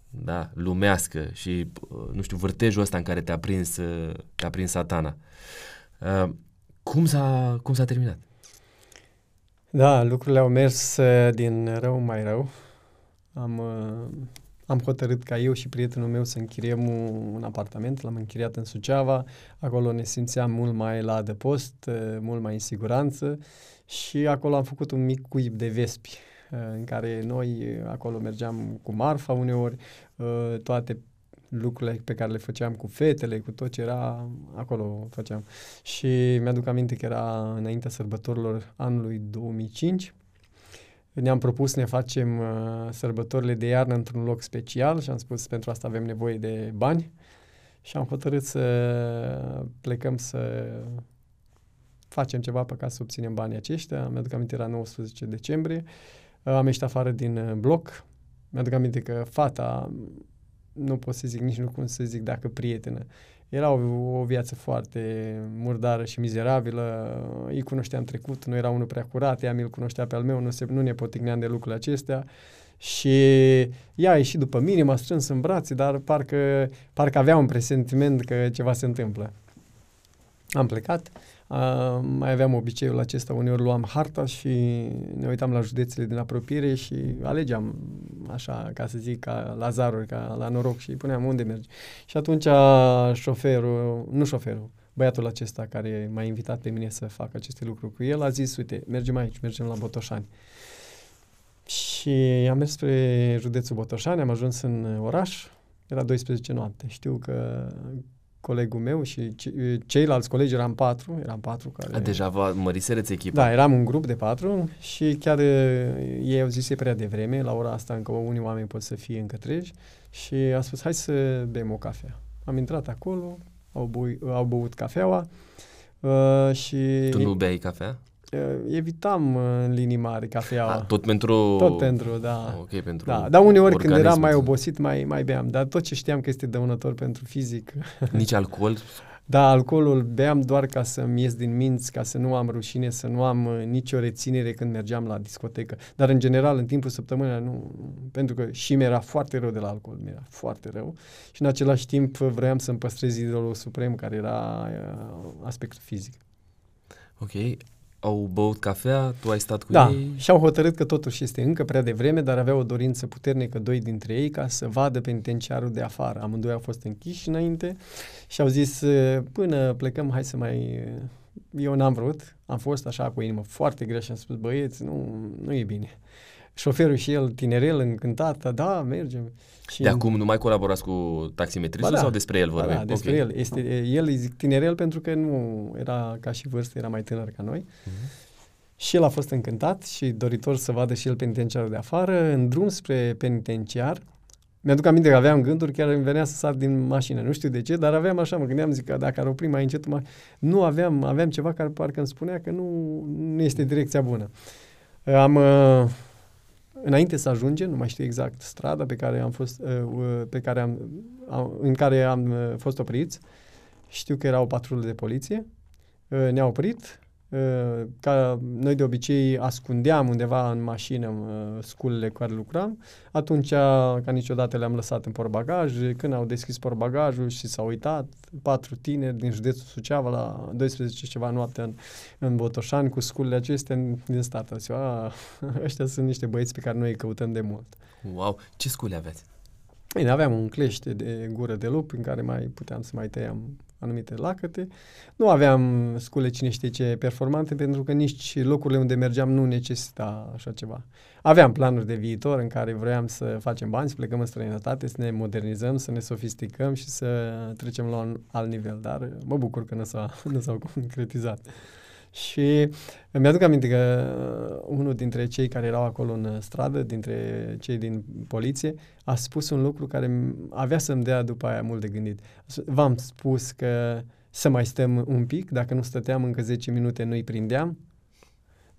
da, lumească și, uh, nu știu, vârtejul ăsta în care te-a prins, uh, te-a prins satana. Uh, Cum s-a, cum s-a terminat? Da, lucrurile au mers uh, din rău mai rău. Am, uh, am hotărât ca eu și prietenul meu să închiriem un, un apartament, l-am închiriat în Suceava, acolo ne simțeam mult mai la adăpost, uh, mult mai în siguranță și acolo am făcut un mic cuib de vespi uh, în care noi uh, acolo mergeam cu marfa uneori, uh, toate lucrurile pe care le făceam cu fetele, cu tot ce era, acolo făceam. Și mi-aduc aminte că era înaintea sărbătorilor anului 2005. Ne-am propus să ne facem uh, sărbătorile de iarnă într-un loc special și am spus pentru asta avem nevoie de bani și am hotărât să plecăm să facem ceva pe ca să obținem banii aceștia. Mi-aduc aminte, era 19 decembrie. Am ieșit afară din bloc. Mi-aduc aminte că fata, nu pot să zic nici nu cum să zic dacă prietenă, era o, o viață foarte murdară și mizerabilă, îi cunoșteam trecut, nu era unul prea curat, ea mi-l cunoștea pe al meu, nu, se, nu ne potigneam de lucrurile acestea și ea a ieșit după mine, m-a strâns în brațe, dar parcă, parcă avea un presentiment că ceva se întâmplă. Am plecat, Uh, mai aveam obiceiul acesta, uneori luam harta și ne uitam la județele din apropiere și alegeam, așa, ca să zic, ca lazaruri, ca la noroc și puneam unde mergi. Și atunci șoferul, nu șoferul, băiatul acesta care m-a invitat pe mine să fac aceste lucruri cu el, a zis, uite, mergem aici, mergem la Botoșani. Și am mers spre județul Botoșani, am ajuns în oraș, era 12 noapte. Știu că colegul meu și ceilalți colegi, eram patru, eram patru care... A, deja vă mărisereți echipa. Da, eram un grup de patru și chiar ei au zis e prea devreme, la ora asta încă unii oameni pot să fie încă treci și a spus hai să bem o cafea. Am intrat acolo, au, bui, au băut cafeaua uh, și... Tu nu beai cafea? Uh, evitam uh, în linii mari cafeaua. A, tot pentru... Tot pentru, da. Ok, pentru da. Dar uneori când eram mai obosit, mai, mai beam. Dar tot ce știam că este dăunător pentru fizic. Nici alcool? Da, alcoolul beam doar ca să-mi ies din minți, ca să nu am rușine, să nu am uh, nicio reținere când mergeam la discotecă. Dar în general, în timpul săptămânii, nu, pentru că și mi-era foarte rău de la alcool, mi-era foarte rău. Și în același timp vroiam să-mi păstrez idolul suprem, care era uh, aspectul fizic. Ok, au băut cafea, tu ai stat cu da, ei? și au hotărât că totuși este încă prea devreme, dar avea o dorință puternică doi dintre ei ca să vadă penitenciarul de afară. Amândoi au fost închiși înainte și au zis până plecăm, hai să mai... Eu n-am vrut, am fost așa cu inimă foarte grea și am spus băieți, nu, nu e bine șoferul și el tinerel, încântat, da, mergem. Și de acum nu mai colaborați cu taximetristul da, sau despre el vorbim? Da, despre okay. el. Este, el îi zic tinerel pentru că nu era ca și vârstă, era mai tânăr ca noi. Uh-huh. Și el a fost încântat și doritor să vadă și el penitenciarul de afară. În drum spre penitenciar, mi-aduc aminte că aveam gânduri, chiar îmi venea să sar din mașină. Nu știu de ce, dar aveam așa, mă gândeam, zic că dacă ar opri mai încet, mai... nu aveam, aveam ceva care parcă îmi spunea că nu, nu este direcția bună. Am, uh, înainte să ajungem, nu mai știu exact strada pe care am fost, uh, uh, pe care am, în care am uh, fost opriți, știu că era o patrulă de poliție, ne-a oprit, Uh, ca noi de obicei ascundeam undeva în mașină uh, sculele cu care lucram, atunci ca niciodată le-am lăsat în portbagaj, când au deschis portbagajul și s-au uitat, patru tineri din județul Suceava la 12 ceva noapte în, în Botoșani cu sculele acestea din start. Zic, ăștia sunt niște băieți pe care noi îi căutăm de mult. Wow! Ce scule aveți? Bine, aveam un clește de gură de lup în care mai puteam să mai tăiam anumite lacăte. Nu aveam scule cine știe ce performante pentru că nici locurile unde mergeam nu necesita așa ceva. Aveam planuri de viitor în care vroiam să facem bani, să plecăm în străinătate, să ne modernizăm, să ne sofisticăm și să trecem la un alt nivel, dar mă bucur că nu, s-a, nu s-au concretizat. Și mi-aduc aminte că uh, unul dintre cei care erau acolo în stradă, dintre cei din poliție, a spus un lucru care avea să-mi dea după aia mult de gândit. V-am spus că să mai stăm un pic, dacă nu stăteam încă 10 minute, nu-i prindeam.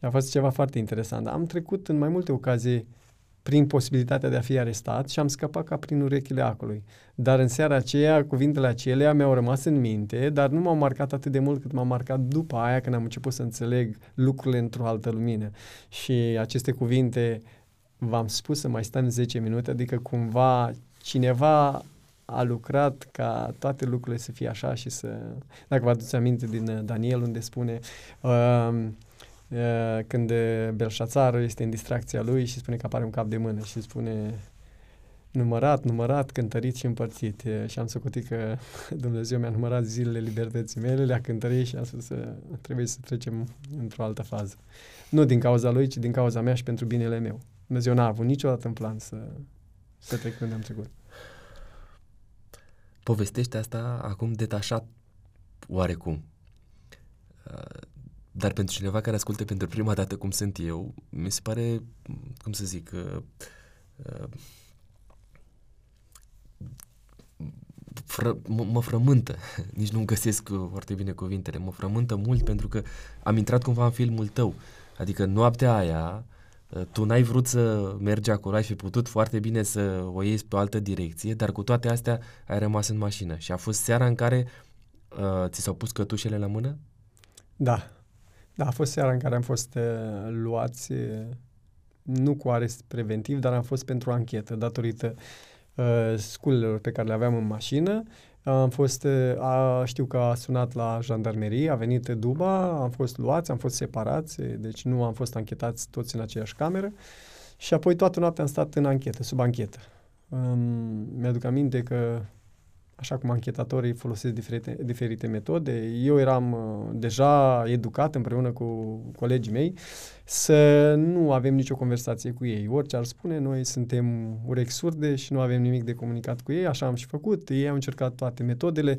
A fost ceva foarte interesant. Am trecut în mai multe ocazii prin posibilitatea de a fi arestat și am scăpat ca prin urechile acului. Dar în seara aceea, cuvintele acelea mi-au rămas în minte, dar nu m-au marcat atât de mult cât m-au marcat după aia când am început să înțeleg lucrurile într-o altă lumină. Și aceste cuvinte v-am spus să mai stăm 10 minute, adică cumva cineva a lucrat ca toate lucrurile să fie așa și să... Dacă vă aduceți aminte din Daniel unde spune uh, când Belșațar este în distracția lui și spune că apare un cap de mână și spune numărat, numărat, cântărit și împărțit. Și am socotit că Dumnezeu mi-a numărat zilele libertății mele, le-a cântărit și am spus că trebuie să trecem într-o altă fază. Nu din cauza lui, ci din cauza mea și pentru binele meu. Dumnezeu n-a avut niciodată în plan să, să trec unde am trecut. Povestește asta acum detașat oarecum. Dar pentru cineva care ascultă pentru prima dată cum sunt eu, mi se pare, cum să zic, uh, uh, fră, mă, mă frământă, nici nu găsesc foarte bine cuvintele, mă frământă mult pentru că am intrat cumva în filmul tău. Adică noaptea aia, uh, tu n-ai vrut să mergi acolo, ai fi putut foarte bine să o iei pe o altă direcție, dar cu toate astea ai rămas în mașină. Și a fost seara în care uh, ți s-au pus cătușele la mână? Da. Da, a fost seara în care am fost uh, luați, uh, nu cu arest preventiv, dar am fost pentru anchetă, datorită uh, sculelor pe care le aveam în mașină. Am fost, uh, a, știu că a sunat la jandarmerie, a venit Duba, am fost luați, am fost separați, deci nu am fost anchetați toți în aceeași cameră. Și apoi toată noaptea am stat în anchetă, sub anchetă. Um, mi-aduc aminte că așa cum anchetatorii folosesc diferite, diferite metode. Eu eram uh, deja educat împreună cu colegii mei să nu avem nicio conversație cu ei. Orice ar spune, noi suntem urechi surde și nu avem nimic de comunicat cu ei, așa am și făcut. Ei au încercat toate metodele,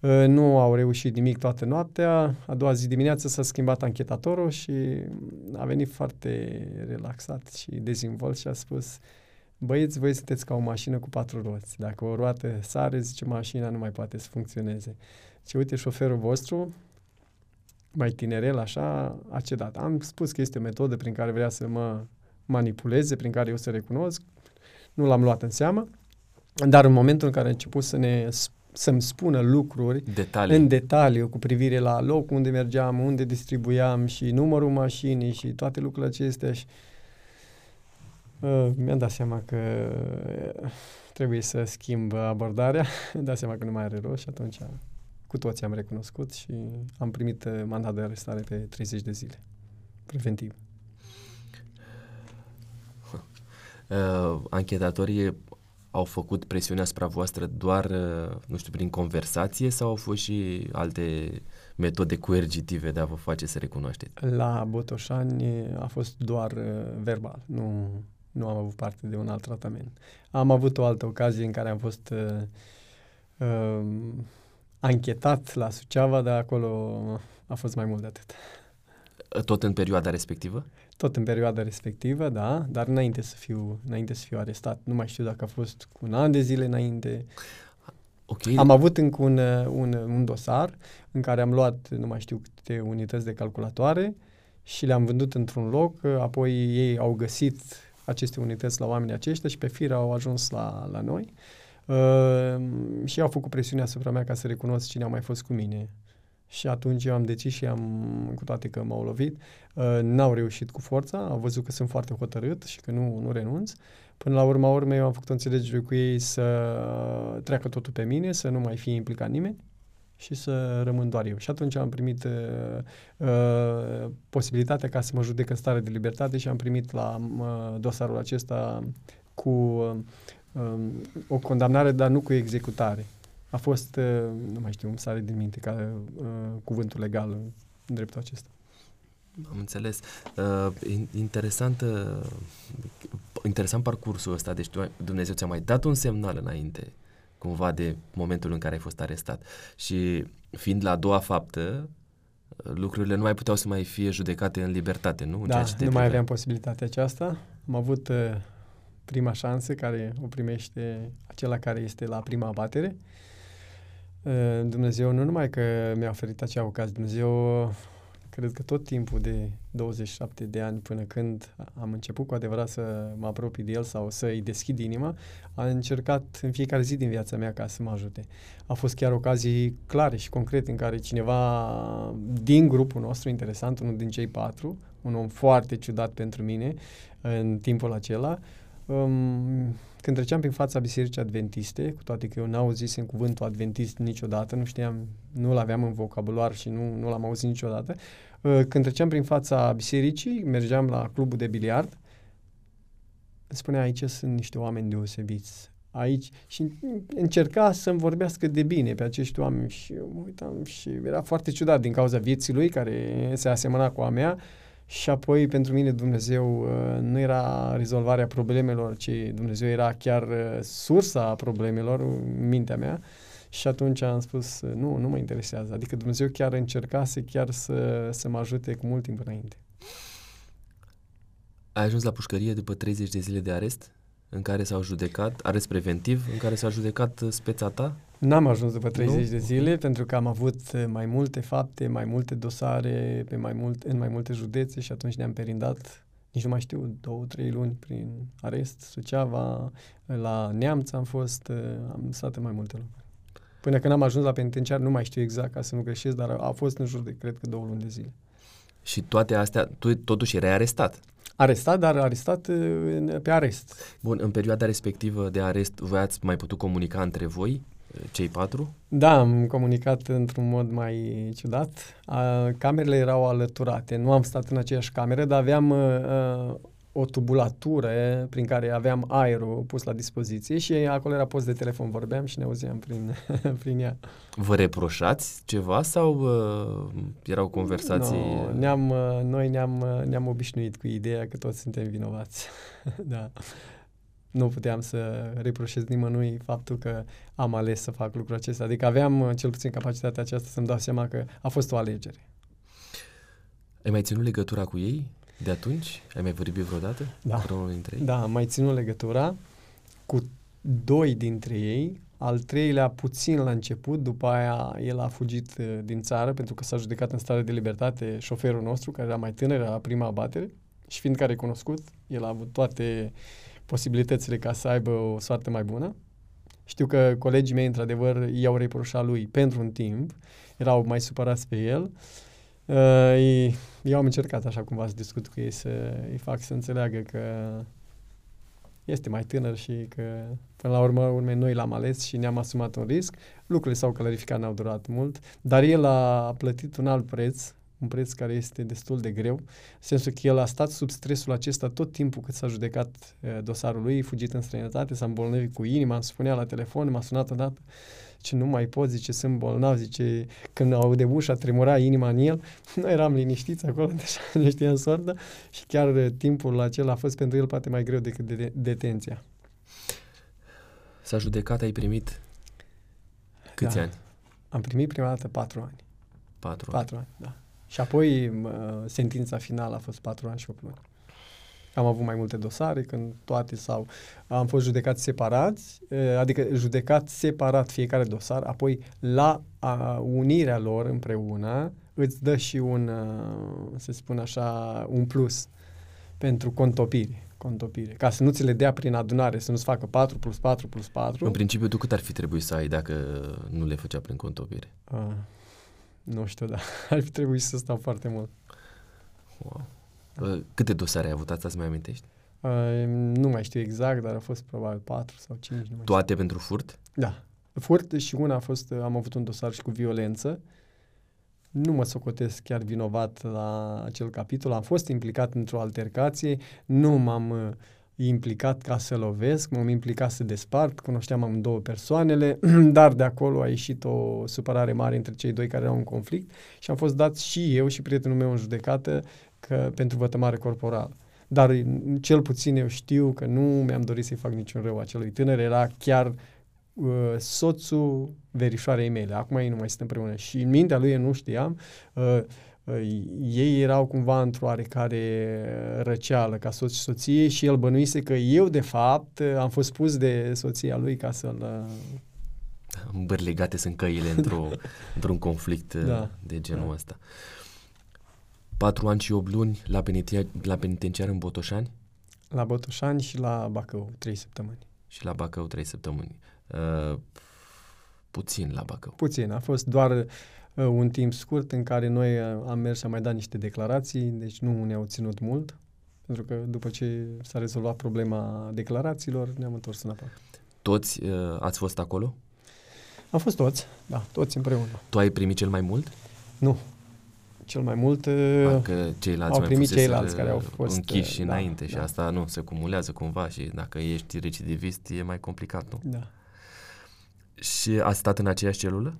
uh, nu au reușit nimic toată noaptea. A doua zi dimineață s-a schimbat anchetatorul și a venit foarte relaxat și dezvolt și a spus băieți, voi sunteți ca o mașină cu patru roți. Dacă o roată sare, zice, mașina nu mai poate să funcționeze. Și uite, șoferul vostru, mai tinerel așa, a cedat. Am spus că este o metodă prin care vrea să mă manipuleze, prin care eu să recunosc. Nu l-am luat în seamă, dar în momentul în care a început să ne să-mi spună lucruri Detalii. în detaliu cu privire la locul unde mergeam, unde distribuiam și numărul mașinii și toate lucrurile acestea și Uh, mi-am dat seama că uh, trebuie să schimb abordarea, mi-am dat seama că nu mai are rost și atunci cu toții am recunoscut și am primit uh, mandat de arestare pe 30 de zile, preventiv. Uh, anchetatorii au făcut presiunea asupra voastră doar, uh, nu știu, prin conversație sau au fost și alte metode coercitive de a vă face să recunoașteți? La Botoșani a fost doar uh, verbal, nu nu am avut parte de un alt tratament. Am avut o altă ocazie în care am fost uh, uh, anchetat la Suceava, dar acolo a fost mai mult de atât. Tot în perioada respectivă? Tot în perioada respectivă, da, dar înainte să fiu, înainte să fiu arestat. Nu mai știu dacă a fost cu un an de zile înainte. Okay. Am avut încă un, un, un dosar în care am luat, nu mai știu câte unități de calculatoare și le-am vândut într-un loc, apoi ei au găsit aceste unități la oamenii aceștia și pe fir au ajuns la, la noi uh, și au făcut presiune asupra mea ca să recunosc cine a mai fost cu mine. Și atunci eu am decis și am, cu toate că m-au lovit, uh, n-au reușit cu forța, au văzut că sunt foarte hotărât și că nu, nu renunț. Până la urma urmei eu am făcut o înțelegere cu ei să treacă totul pe mine, să nu mai fie implicat nimeni și să rămân doar eu. Și atunci am primit uh, uh, posibilitatea ca să mă judec în stare de libertate și am primit la uh, dosarul acesta cu uh, um, o condamnare, dar nu cu executare. A fost, uh, nu mai știu, îmi sare din minte ca uh, cuvântul legal în dreptul acesta. Am înțeles. Uh, interesant, uh, interesant parcursul ăsta. Deci Dumnezeu ți-a mai dat un semnal înainte cumva de momentul în care ai fost arestat. Și fiind la a doua faptă, lucrurile nu mai puteau să mai fie judecate în libertate, nu? În da, ce nu mai aveam posibilitatea aceasta. Am avut uh, prima șansă care o primește acela care este la prima abatere. Uh, Dumnezeu nu numai că mi-a oferit acea ocazie, Dumnezeu cred că tot timpul de 27 de ani până când am început cu adevărat să mă apropii de el sau să îi deschid inima, a încercat în fiecare zi din viața mea ca să mă ajute. A fost chiar ocazii clare și concrete în care cineva din grupul nostru, interesant, unul din cei patru, un om foarte ciudat pentru mine în timpul acela, um, când treceam prin fața bisericii adventiste, cu toate că eu n-auzisem cuvântul adventist niciodată, nu știam, nu-l aveam în vocabular și nu, nu l-am auzit niciodată, uh, când treceam prin fața bisericii, mergeam la clubul de biliard, spunea aici sunt niște oameni deosebiți. Aici și încerca să-mi vorbească de bine pe acești oameni și eu mă uitam și era foarte ciudat din cauza vieții lui care se asemăna cu a mea și apoi, pentru mine, Dumnezeu uh, nu era rezolvarea problemelor, ci Dumnezeu era chiar uh, sursa problemelor în mintea mea. Și atunci am spus, uh, nu, nu mă interesează. Adică Dumnezeu chiar încercase chiar să, să mă ajute cu mult timp înainte. Ai ajuns la pușcărie după 30 de zile de arest? în care s-au judecat, arest preventiv, în care s-a judecat uh, speța ta? N-am ajuns după 30 Nu? de zile pentru că am avut uh, mai multe fapte, mai multe dosare pe mai mult, în mai multe județe și atunci ne-am perindat, nici nu mai știu, două, trei luni prin arest, Suceava, la Neamț am fost, uh, am stat în mai multe locuri. Până când am ajuns la penitenciar, nu mai știu exact ca să nu greșesc, dar a fost în jur de, cred că, două luni de zile. Și toate astea, tu totuși erai arestat. Arestat, dar arestat uh, în- pe arest. Bun, în perioada respectivă de arest, voi ați mai putut comunica între voi, uh, cei patru? Da, am comunicat într-un mod mai ciudat. A, camerele erau alăturate. Nu am stat în aceeași cameră, dar aveam uh, o tubulatură prin care aveam aerul pus la dispoziție și acolo era post de telefon. Vorbeam și ne auzeam prin, prin ea. Vă reproșați ceva sau uh, erau conversații? No, ne-am, uh, noi ne-am, uh, ne-am obișnuit cu ideea că toți suntem vinovați. da. Nu puteam să reproșez nimănui faptul că am ales să fac lucrul acesta. Adică aveam uh, cel puțin capacitatea aceasta să-mi dau seama că a fost o alegere. Ai mai ținut legătura cu ei de atunci? Ai mai vorbit vreodată Da. cu unul dintre ei? Da, am mai ținut legătura cu doi dintre ei, al treilea puțin la început, după aia el a fugit uh, din țară pentru că s-a judecat în stare de libertate șoferul nostru, care era mai tânăr, era la prima abatere și fiindcă a recunoscut, el a avut toate posibilitățile ca să aibă o soartă mai bună. Știu că colegii mei, într-adevăr, i-au reproșat lui pentru un timp, erau mai supărați pe el. Uh, ei- eu am încercat așa cumva să discut cu ei, să îi fac să înțeleagă că este mai tânăr și că până la urmă urme noi l-am ales și ne-am asumat un risc. Lucrurile s-au clarificat, n-au durat mult, dar el a plătit un alt preț, un preț care este destul de greu, în sensul că el a stat sub stresul acesta tot timpul cât s-a judecat uh, dosarul lui, fugit în străinătate, s-a îmbolnăvit cu inima, îmi spunea la telefon, m-a sunat odată, ce nu mai pot, zice, sunt bolnav, zice, când aude ușa, tremura inima în el. Noi eram liniștiți acolo, deja ne știam sorda și chiar uh, timpul acela a fost pentru el poate mai greu decât de- de- detenția. S-a judecat, ai primit câți Da. ani? Am primit prima dată patru ani. Patru ani. Patru ani, da. Și apoi mă, sentința finală a fost patru ani și opt luni. Am avut mai multe dosare când toate sau am fost judecați separați, eh, adică judecat separat fiecare dosar, apoi la a, unirea lor împreună îți dă și un, uh, să spun așa, un plus pentru contopire. contopire. Ca să nu ți le dea prin adunare, să nu-ți facă 4 plus 4 plus 4. În principiu, tu cât ar fi trebuit să ai dacă nu le făcea prin contopire? Uh, nu știu, dar ar fi trebuit să stau foarte mult. Wow. Uh, Câte dosare ai avut? Asta să mai amintești? Uh, nu mai știu exact, dar a fost probabil 4 sau 5. Nu mai știu. Toate pentru furt? Da. Furt și una a fost, am avut un dosar și cu violență. Nu mă socotesc chiar vinovat la acel capitol. Am fost implicat într-o altercație, nu m-am uh, implicat ca să lovesc, m-am implicat să despart, cunoșteam amândouă persoanele, dar de acolo a ieșit o supărare mare între cei doi care erau în conflict și am fost dat și eu și prietenul meu în judecată că, pentru vătămare corporală. Dar m, cel puțin eu știu că nu mi-am dorit să-i fac niciun rău acelui tânăr, era chiar uh, soțul verișoarei mele. Acum ei nu mai sunt împreună. Și în mintea lui eu nu știam. Uh, uh, ei erau cumva într-o oarecare răceală ca soț și soție și el bănuise că eu, de fapt, uh, am fost pus de soția lui ca să-l... uh, Bări legate sunt căile într-o, într-un conflict uh, Da. de genul Da. ăsta. Patru ani și 8 luni la, penitenciar, la penitenciar în Botoșani La Botoșani și la Bacău, trei săptămâni. și la Bacău 3 săptămâni. Uh, puțin la Bacău. Puțin, a fost doar uh, un timp scurt în care noi uh, am mers și am mai dat niște declarații, deci nu ne-au ținut mult, pentru că după ce s-a rezolvat problema declarațiilor, ne-am întors înapoi. Toți uh, ați fost acolo? Am fost toți, da, toți împreună. Tu ai primit cel mai mult? Nu, cel mai mult... uh, Dacă ceilalți au mai primit fuseseră ceilalți care au fost, închiși uh, da, înainte și da. asta nu se cumulează cumva și dacă ești recidivist e mai complicat, nu? Da. Și ați stat în aceeași celulă?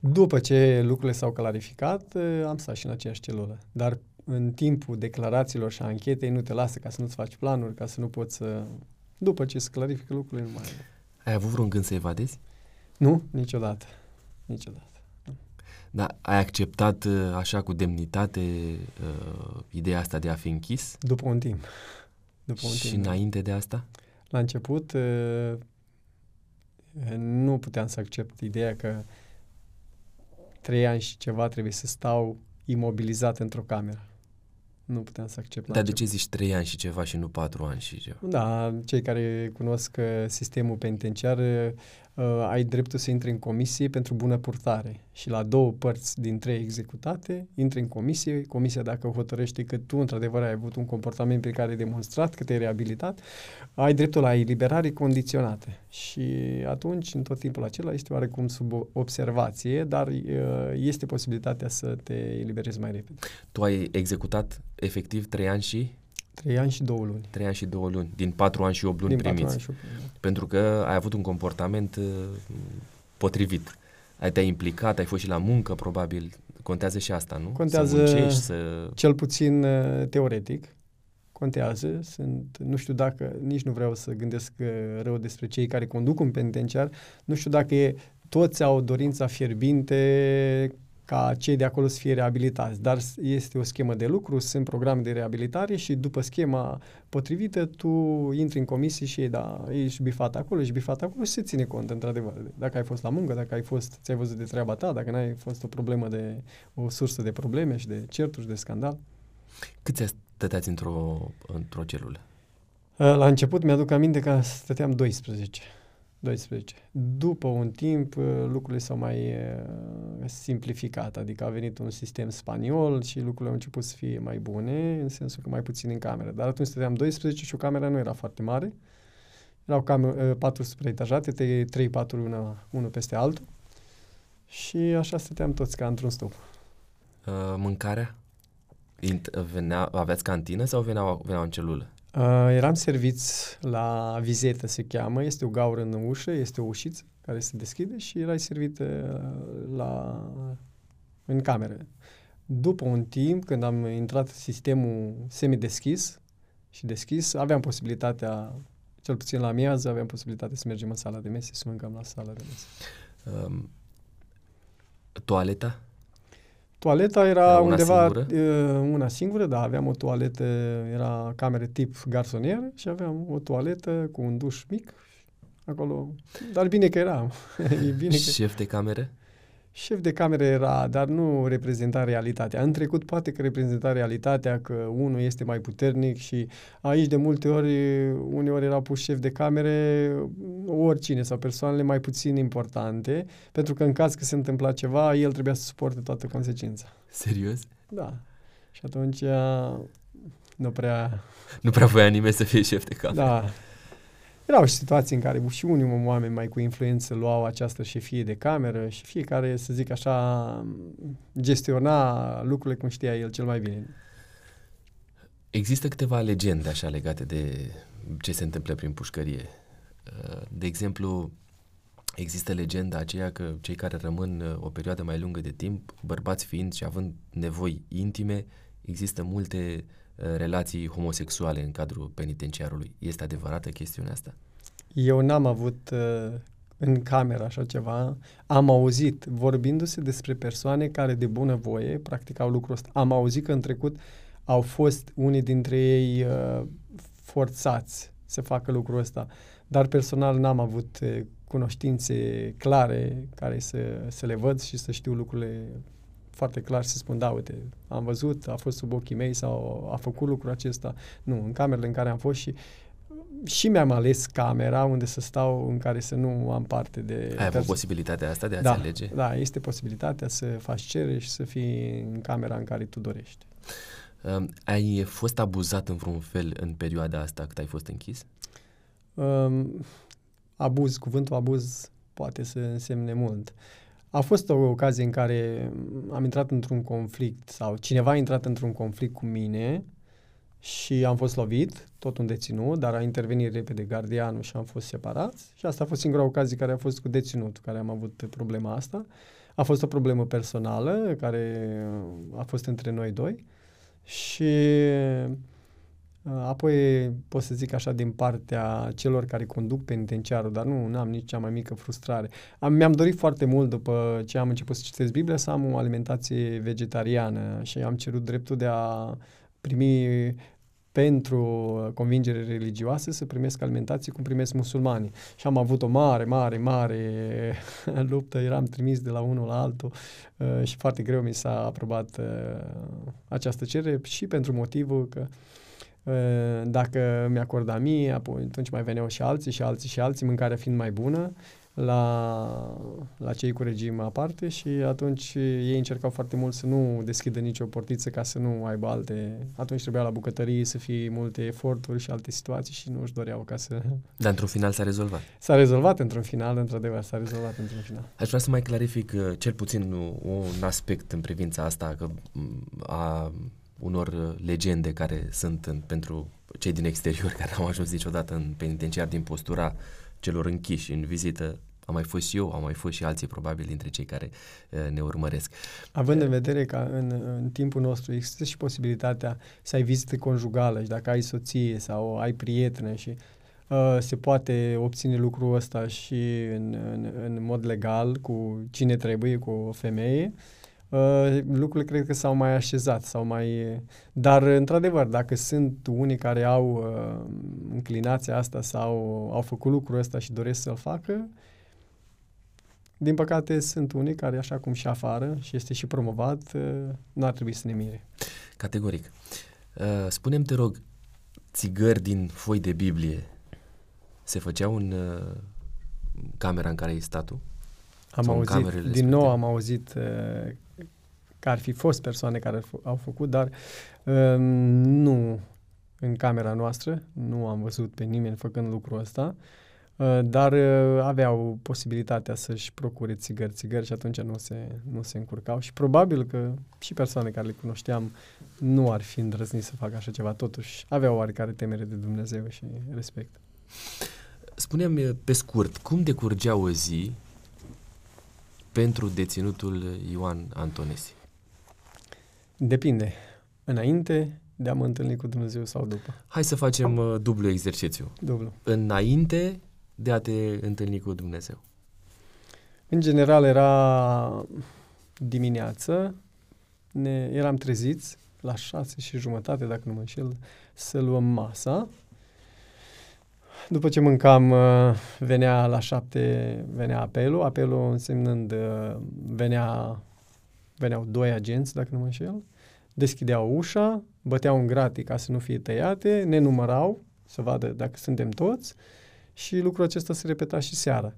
După ce lucrurile s-au clarificat, uh, am stat și în aceeași celulă. Dar în timpul declarațiilor și a anchetei nu te lasă ca să nu-ți faci planuri, ca să nu poți să... După ce se clarifică lucrurile, nu mai... Ai avut vreun gând să evadezi? Nu, niciodată. Niciodată. Da, ai acceptat uh, așa cu demnitate uh, ideea asta de a fi închis? După un timp. După un și timp. da. înainte de asta? La început uh, nu puteam să accept ideea că trei ani și ceva trebuie să stau imobilizat într-o cameră. Nu puteam să accept. Dar de ce zici trei ani și ceva și nu patru ani și ceva? Da, cei care cunosc uh, sistemul penitenciar uh, ai dreptul să intri în comisie pentru bună purtare. Și la două părți din trei executate intri în comisie, comisia dacă hotărăște că tu într-adevăr ai avut un comportament pe care ai demonstrat că te-ai reabilitat, ai dreptul la eliberare condiționată. Și atunci în tot timpul acela este oarecum sub observație, dar uh, este posibilitatea să te eliberezi mai repede. Tu ai executat efectiv trei ani și Trei ani și două luni. Trei ani și două luni, din patru ani și opt luni Din primiți. patru ani și opt luni. da. Pentru că ai avut un comportament uh, potrivit. Ai te-ai implicat, ai fost și la muncă, probabil. Contează și asta, nu? Contează- Să muncești, să... Cel puțin uh, teoretic, contează. Sunt, nu știu dacă, nici nu vreau să gândesc uh, rău despre cei care conduc un penitenciar, nu știu dacă e, toți au dorința fierbinte ca cei de acolo să fie reabilitați, dar s- este o schemă de lucru, sunt programe de reabilitare și după schema potrivită tu intri în comisie și da, ești bifat acolo, ești bifat acolo și se ține cont, într-adevăr. Dacă ai fost la muncă, dacă ai fost, ți-ai văzut de treaba ta, dacă n-ai fost o problemă de, o sursă de probleme și de certuri și de scandal. Câți stăteați într-o, într-o celulă? Uh, La început mi-aduc aminte că stăteam 12. 12. După un timp uh, lucrurile s-au mai uh, simplificat, adică a venit un sistem spaniol și lucrurile au început să fie mai bune, în sensul că mai puțin în cameră. Dar atunci stăteam 12 și o cameră nu era foarte mare. Erau cam, 4 supraetajate, 3-4 una, unul peste altul. Și așa stăteam toți ca într-un stop. Uh, mâncarea? Int- venea, aveați cantină sau veneau, veneau în celulă? Uh, eram serviți la vizetă, se cheamă, este o gaură în ușă, este o ușiță care se deschide și erai servit uh, la, în cameră. După un timp, când am intrat în sistemul semideschis și deschis, aveam posibilitatea, cel puțin la miază, aveam posibilitatea să mergem în sala de mese, să mâncăm la sala de mese. Um, toaleta? Toaleta era Era una undeva singură? uh, una singură, da, aveam o toaletă, era cameră tip garsonieră și aveam o toaletă cu un duș mic acolo. Dar bine că era. e bine că... Șef de cameră? Șef de cameră era, dar nu reprezenta realitatea. În trecut poate că reprezenta realitatea că unul este mai puternic și aici de multe ori, uneori erau puși șef de camere oricine sau persoanele mai puțin importante, pentru că în caz că se întâmpla ceva, el trebuia să suporte toată consecința. Serios? Da. Și atunci uh, nu prea... Nu prea voia nimeni să fie șef de cameră. Da. Erau și situații în care și unii oameni mai cu influență luau această șefie de cameră și fiecare, să zic așa, gestiona lucrurile cum știa el cel mai bine. Există câteva legende așa legate de ce se întâmplă prin pușcărie. Uh, De exemplu, există legenda aceea că cei care rămân uh, o perioadă mai lungă de timp, bărbați fiind și având nevoi intime, există multe uh, relații homosexuale în cadrul penitenciarului. Este adevărată chestiunea asta? Eu n-am avut uh, în cameră așa ceva. Am auzit, vorbindu-se despre persoane care de bună voie practicau lucrul ăsta. Am auzit că în trecut au fost unii dintre ei uh, forțați să facă lucrul ăsta, dar personal n-am avut uh, cunoștințe clare care să, să le văd și să știu lucrurile foarte clar să spun, da, uite, am văzut, a fost sub ochii mei sau a făcut lucrul acesta. Nu, în camerele în care am fost și și mi-am ales camera unde să stau în care să nu am parte de... Ai avut perso- posibilitatea asta de a-ți da, alege? Da, este posibilitatea să faci cerere și să fii în camera în care tu dorești. Um, Ai fost abuzat în vreun fel în perioada asta cât ai fost închis? Um, abuz, cuvântul abuz poate să însemne mult. A fost o ocazie în care am intrat într-un conflict sau cineva a intrat într-un conflict cu mine și am fost lovit, tot un deținut, dar a intervenit repede gardianul și am fost separați și asta a fost singura ocazie care a fost cu deținutul, care am avut problema asta. A fost o problemă personală care a fost între noi doi și uh, apoi pot să zic așa din partea celor care conduc penitenciarul, dar nu am nici cea mai mică frustrare. Am, mi-am dorit foarte mult după ce am început să citesc Biblia să am o alimentație vegetariană și am cerut dreptul de a primi pentru convingere religioase să primesc alimentație cum primesc musulmanii. Și am avut o mare, mare, mare luptă, eram trimis de la unul la altul uh, și foarte greu mi s-a aprobat uh, această cerere și pentru motivul că uh, dacă mi-acorda mie, apoi atunci mai veneau și alții și alții și alții, mâncarea fiind mai bună la, la cei cu regim aparte și atunci ei încercau foarte mult să nu deschidă nicio portiță ca să nu aibă alte... Atunci trebuia la bucătărie să fie multe eforturi și alte situații și nu își doreau ca să... Dar într-un final s-a rezolvat. S-a rezolvat într-un final, într-adevăr, s-a rezolvat într-un final. Aș vrea să mai clarific uh, cel puțin un aspect în privința asta că mm, a unor legende care sunt în, pentru cei din exterior care au ajuns niciodată în penitenciar din postura celor închiși în vizită. Am mai fost și eu, am mai fost și alții probabil dintre cei care uh, ne urmăresc. Având în vedere că în, în timpul nostru există și posibilitatea să ai vizită conjugală și dacă ai soție sau ai prietene și uh, se poate obține lucrul ăsta și în, în, în mod legal cu cine trebuie, cu o femeie, uh, Uh, lucrurile cred că s-au mai așezat, sau mai... Dar, într-adevăr, dacă sunt unii care au uh, înclinația asta sau au făcut lucrul ăsta și doresc să-l facă, din păcate sunt unii care, așa cum și afară, și este și promovat, uh, nu ar trebui să ne mire. Categoric. Uh, spune-mi, te rog, țigări din foi de Biblie se făceau în uh, camera în care ai stat tu? Am auzit, din nou am auzit uh, că ar fi fost persoane care au făcut, dar uh, nu în camera noastră, nu am văzut pe nimeni făcând lucrul ăsta, uh, dar uh, aveau posibilitatea să-și procure țigări, țigări și atunci nu se, nu se încurcau și probabil că și persoane care le cunoșteam nu ar fi îndrăznit să facă așa ceva, totuși aveau oarecare temere de Dumnezeu și respect. Spune-mi pe scurt, cum decurgea o zi pentru deținutul Ioan Antonesi? Depinde. Înainte de a mă întâlni cu Dumnezeu sau după? Hai să facem uh, dublu exercițiu. Dublu. Înainte de a te întâlni cu Dumnezeu. În general era dimineață, ne, eram treziți la șase și jumătate, dacă nu mă înșel, să luăm masa. După ce mâncam, uh, venea la șapte, venea apelul, apelul însemnând uh, venea veneau doi agenți, dacă nu mă înșel, deschideau ușa, băteau în gratii ca să nu fie tăiate, ne numărau să vadă dacă suntem toți și lucrul acesta se repeta și seara.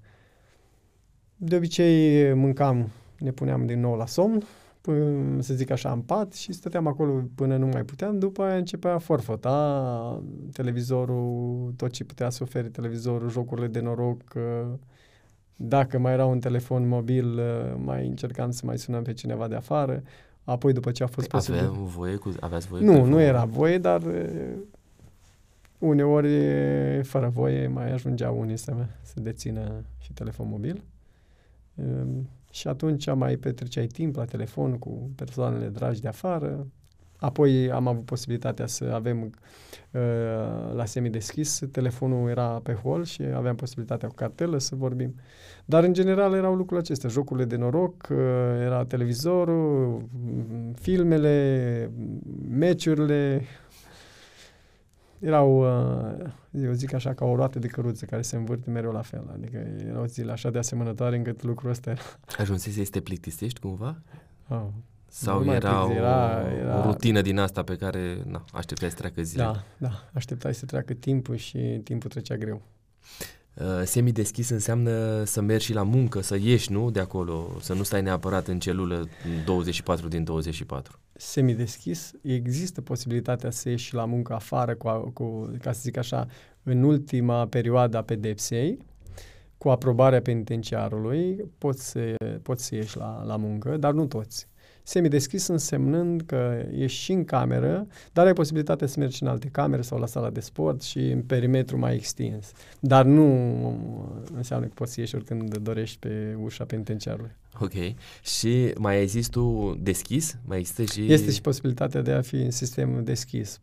De obicei mâncam, ne puneam din nou la somn, până, să zic așa, în pat și stăteam acolo până nu mai puteam, după aia începea forfota, televizorul, tot ce putea să ofere televizorul, jocurile de noroc, dacă mai era un telefon mobil, uh, mai încercam să mai sunăm pe cineva de afară. Apoi, după ce a fost păi posibil... Aveam voie cu, aveați voie Nu, nu era voie, dar uh, uneori, fără voie, mai ajungea unii să, să dețină și telefon mobil. Um, și atunci mai petreceai timp la telefon cu persoanele dragi de afară, Apoi am avut posibilitatea să avem uh, la semi-deschis, telefonul era pe hol și aveam posibilitatea cu cartelă să vorbim. Dar în general erau lucrurile acestea, jocurile de noroc, uh, era televizorul, filmele, meciurile, erau, uh, eu zic așa, ca o roată de căruță care se învârte mereu la fel. Adică erau zile așa de asemănătoare încât lucrul ăsta era... Ajunsese să te plictisești cumva? Oh, sau nu era, o, era, era o rutină din asta pe care na, așteptai să treacă zile? Da, da, așteptai să treacă timpul și timpul trecea greu. Uh, semi-deschis înseamnă să mergi și la muncă, să ieși, nu, de acolo, să nu stai neapărat în celulă 24 din 24. Semi-deschis, există posibilitatea să ieși la muncă afară, cu, cu, ca să zic așa, în ultima perioadă a pedepsei, cu aprobarea penitenciarului, poți să, poți să ieși la, la muncă, dar nu toți semideschis însemnând că ești și în cameră, dar ai posibilitatea să mergi în alte camere sau la sala de sport și în perimetru mai extins. Dar nu înseamnă că poți să ieși oricând dorești pe ușa penitenciarului. Ok. Și mai ai zis tu deschis? Mai există și... Este și posibilitatea de a fi în sistem deschis.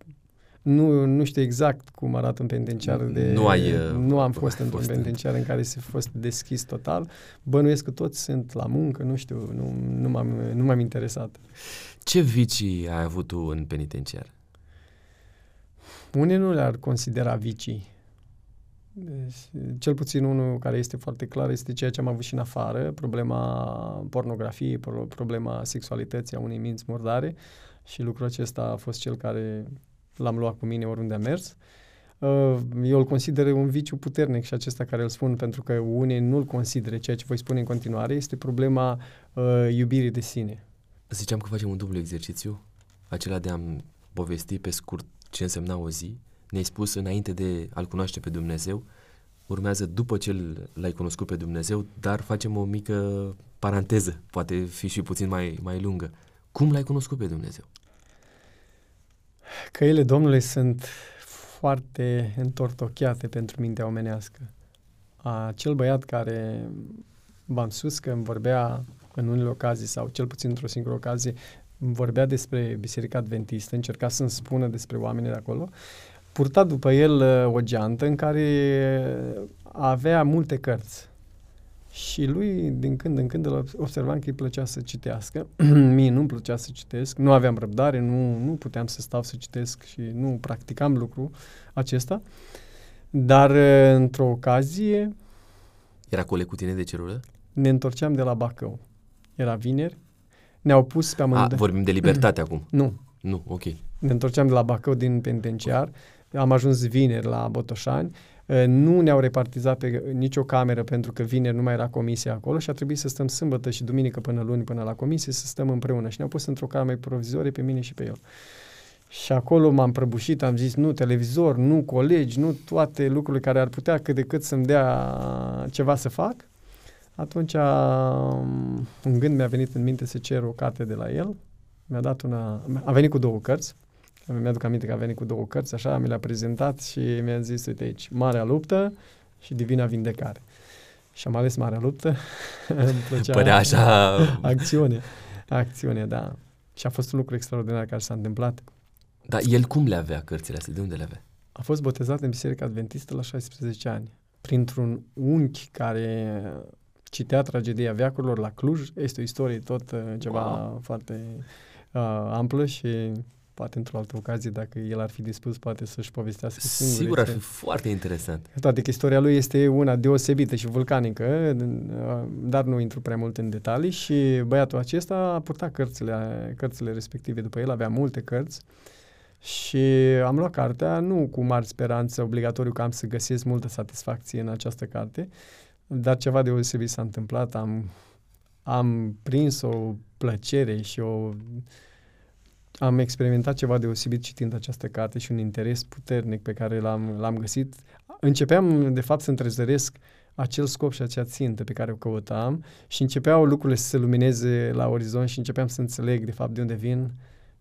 Nu, nu știu exact cum arată un penitenciar de... Nu ai... Uh, nu am fost într-un penitenciar în care să fost deschis total. Bănuiesc că toți sunt la muncă, nu știu, nu, nu, m-am, nu m-am interesat. Ce vicii ai avut tu în penitenciar? unii nu le-ar considera vicii. Deci, cel puțin unul care este foarte clar este ceea ce am avut și în afară, problema pornografiei, problema sexualității a unei minți murdare și lucrul acesta a fost cel care l-am luat cu mine oriunde am mers. Uh, eu îl consider un viciu puternic și acesta care îl spun pentru că unii nu-l consideră, ceea ce voi spune în continuare, este problema uh, iubirii de sine. Ziceam că facem un dublu exercițiu, acela de a povesti pe scurt ce însemna o zi. Ne-ai spus înainte de a-L cunoaște pe Dumnezeu, urmează după ce l-ai cunoscut pe Dumnezeu, dar facem o mică paranteză, poate fi și puțin mai, mai lungă. Cum l-ai cunoscut pe Dumnezeu? Căile Domnului sunt foarte întortocheate pentru mintea omenească. Acel băiat care v-am spus că îmi vorbea în unele ocazii sau cel puțin într-o singură ocazie vorbea despre Biserica Adventistă, încerca să-mi spună despre oamenii de acolo, purta după el uh, o geantă în care avea multe cărți. Și lui, din când în când, observam că îi plăcea să citească. Mie nu-mi plăcea să citesc, nu aveam răbdare, nu, nu puteam să stau să citesc și nu practicam lucru acesta. Dar, uh, într-o ocazie... Era coleg cu tine de celulă? Ne întorceam de la Bacău. Era vineri. Ne-au pus pe amândoi... A, vorbim de libertate acum. Nu. Nu, ok. Ne întorceam de la Bacău din penitenciar. Am ajuns vineri la Botoșani nu ne-au repartizat pe nicio cameră pentru că vineri nu mai era comisie acolo și a trebuit să stăm sâmbătă și duminică până luni până la comisie să stăm împreună și ne-au pus într-o cameră provizorie pe mine și pe el. Și acolo m-am prăbușit, am zis nu televizor, nu colegi, nu toate lucrurile care ar putea cât de cât să-mi dea ceva să fac. Atunci un gând mi-a venit în minte să cer o carte de la el. Mi-a dat una, a venit cu două cărți mi-aduc aminte că a venit cu două cărți, așa, mi le-a prezentat și mi-a zis, uite aici, Marea Luptă și Divina Vindecare. Și am ales Marea Luptă. Îmi plăcea Părea așa... acțiune. Acțiune, da. Și a fost un lucru extraordinar care s-a întâmplat. Dar el cum le avea cărțile astea? De unde le avea? A fost botezat în Biserica Adventistă la 16 ani. Printr-un unchi care citea tragedia veacurilor la Cluj. Este o istorie tot uh, ceva wow. foarte uh, amplă și poate într-o altă ocazie, dacă el ar fi dispus, poate să-și povestească singur. Sigur, ar fi foarte interesant. Toate că istoria lui este una deosebită și vulcanică, dar nu intru prea mult în detalii și băiatul acesta a purtat cărțile, cărțile respective după el, avea multe cărți și am luat cartea, nu cu mari speranță, obligatoriu că am să găsesc multă satisfacție în această carte, dar ceva deosebit s-a întâmplat, am, am prins o plăcere și o am experimentat ceva deosebit citind această carte și un interes puternic pe care l-am, l-am găsit. Începeam, de fapt, să întrezăresc acel scop și acea țintă pe care o căutam și începeau lucrurile să se lumineze la orizont și începeam să înțeleg, de fapt, de unde vin,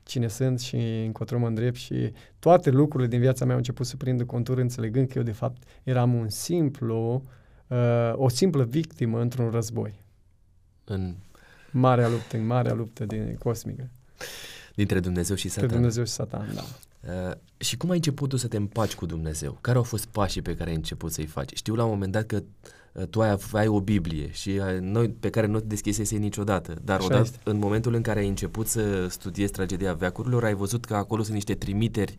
cine sunt și încotro mă îndrept și toate lucrurile din viața mea au început să prindă contur înțelegând că eu, de fapt, eram un simplu, uh, o simplă victimă într-un război. În marea luptă, în marea luptă din cosmică. Dintre Dumnezeu și Satan. Dintre Dumnezeu și Satan, da. Uh, și cum ai început tu să te împaci cu Dumnezeu? Care au fost pașii pe care ai început să-i faci? Știu la un moment dat că uh, tu ai, ai o Biblie și ai, noi, pe care nu te deschisese niciodată, dar Așa odată, este. în momentul în care ai început să studiezi tragedia veacurilor, ai văzut că acolo sunt niște trimiteri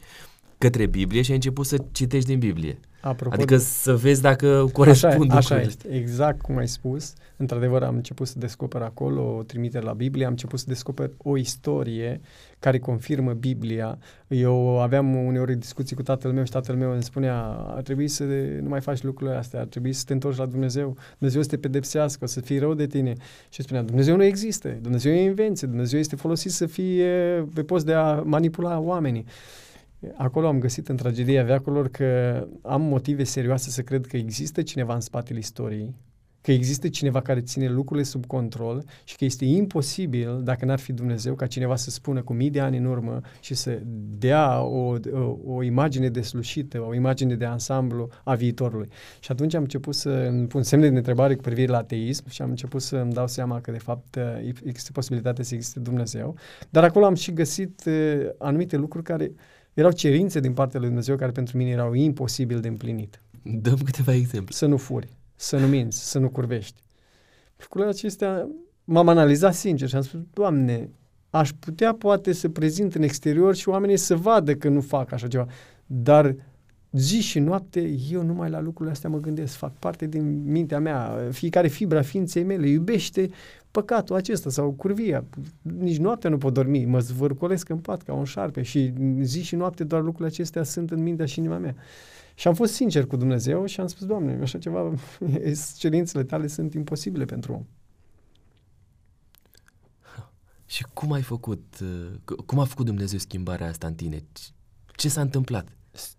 către Biblie și ai început să citești din Biblie. Apropo adică de... să vezi dacă corespund așa, așa este, exact cum ai spus. Într-adevăr am început să descoper acolo o trimitere la Biblie, am început să descoper o istorie care confirmă Biblia. Eu aveam uneori discuții cu tatăl meu și tatăl meu îmi spunea ar trebui să nu mai faci lucrurile astea, ar trebui să te întorci la Dumnezeu, Dumnezeu să te pedepsească, să fii rău de tine. Și spunea, Dumnezeu nu există, Dumnezeu e invenție, Dumnezeu este folosit să fie pe post de a manipula oamenii. Acolo am găsit în tragedia veacurilor că am motive serioase să cred că există cineva în spatele istoriei, că există cineva care ține lucrurile sub control și că este imposibil, dacă n-ar fi Dumnezeu, ca cineva să spună cu mii de ani în urmă și să dea o, o, o imagine deslușită, o imagine de ansamblu a viitorului. Și atunci am început să îmi pun semne de întrebare cu privire la ateism și am început să îmi dau seama că, de fapt, există posibilitatea să existe Dumnezeu. Dar acolo am și găsit uh, anumite lucruri care erau cerințe din partea lui Dumnezeu care pentru mine erau imposibil de împlinit. Dăm câteva exemple. Să nu furi, să nu minți, să nu curvești. Lucrurile acestea m-am analizat sincer și am spus, Doamne, aș putea poate să prezint în exterior și oamenii să vadă că nu fac așa ceva. dar zi și noapte eu numai la lucrurile astea mă gândesc, fac parte din mintea mea, fiecare fibra ființei mele iubește păcatul acesta sau curvia. Nici noaptea nu pot dormi, mă zvârcolesc în pat ca un șarpe și zi și noapte doar lucrurile acestea sunt în mintea și inima mea. Și am fost sincer cu Dumnezeu și am spus, Doamne, așa ceva, cerințele tale sunt imposibile pentru om. Și cum ai făcut, uh, cum a făcut Dumnezeu schimbarea asta în tine? Ce s-a întâmplat?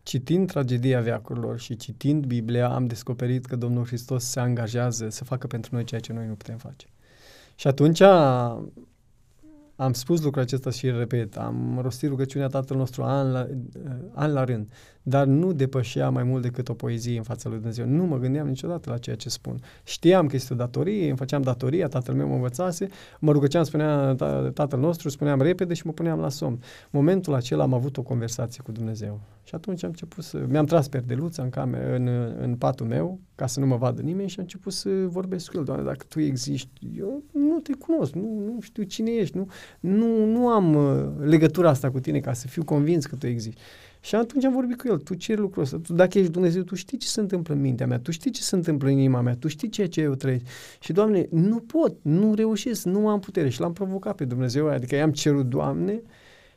Citind tragedia veacurilor și citind Biblia, am descoperit că Domnul Hristos se angajează să facă pentru noi ceea ce noi nu putem face. Și atunci am spus lucrul acesta și îl repet, am rostit rugăciunea Tatăl nostru an la, an la rând dar nu depășea mai mult decât o poezie în fața lui Dumnezeu. Nu mă gândeam niciodată la ceea ce spun. Știam că este o datorie, îmi făceam datoria, tatăl meu mă învățase, mă rugăceam, spunea tatăl nostru, spuneam repede și mă puneam la somn. Momentul acela am avut o conversație cu Dumnezeu. Și atunci am început să... Mi-am tras perdeluța în, cameră, în, în patul meu, ca să nu mă vadă nimeni și am început să vorbesc cu el. Doamne, dacă tu existi, eu nu te cunosc, nu, nu știu cine ești, nu, nu, nu am uh, legătura asta cu tine ca să fiu convins că tu existi. Și atunci am vorbit cu el, tu ce lucru ăsta? Tu, dacă ești Dumnezeu, tu știi ce se întâmplă în mintea mea, tu știi ce se întâmplă în inima mea, tu știi ceea ce eu trăiesc. Și, Doamne, nu pot, nu reușesc, nu am putere. Și l-am provocat pe Dumnezeu, adică i-am cerut, Doamne,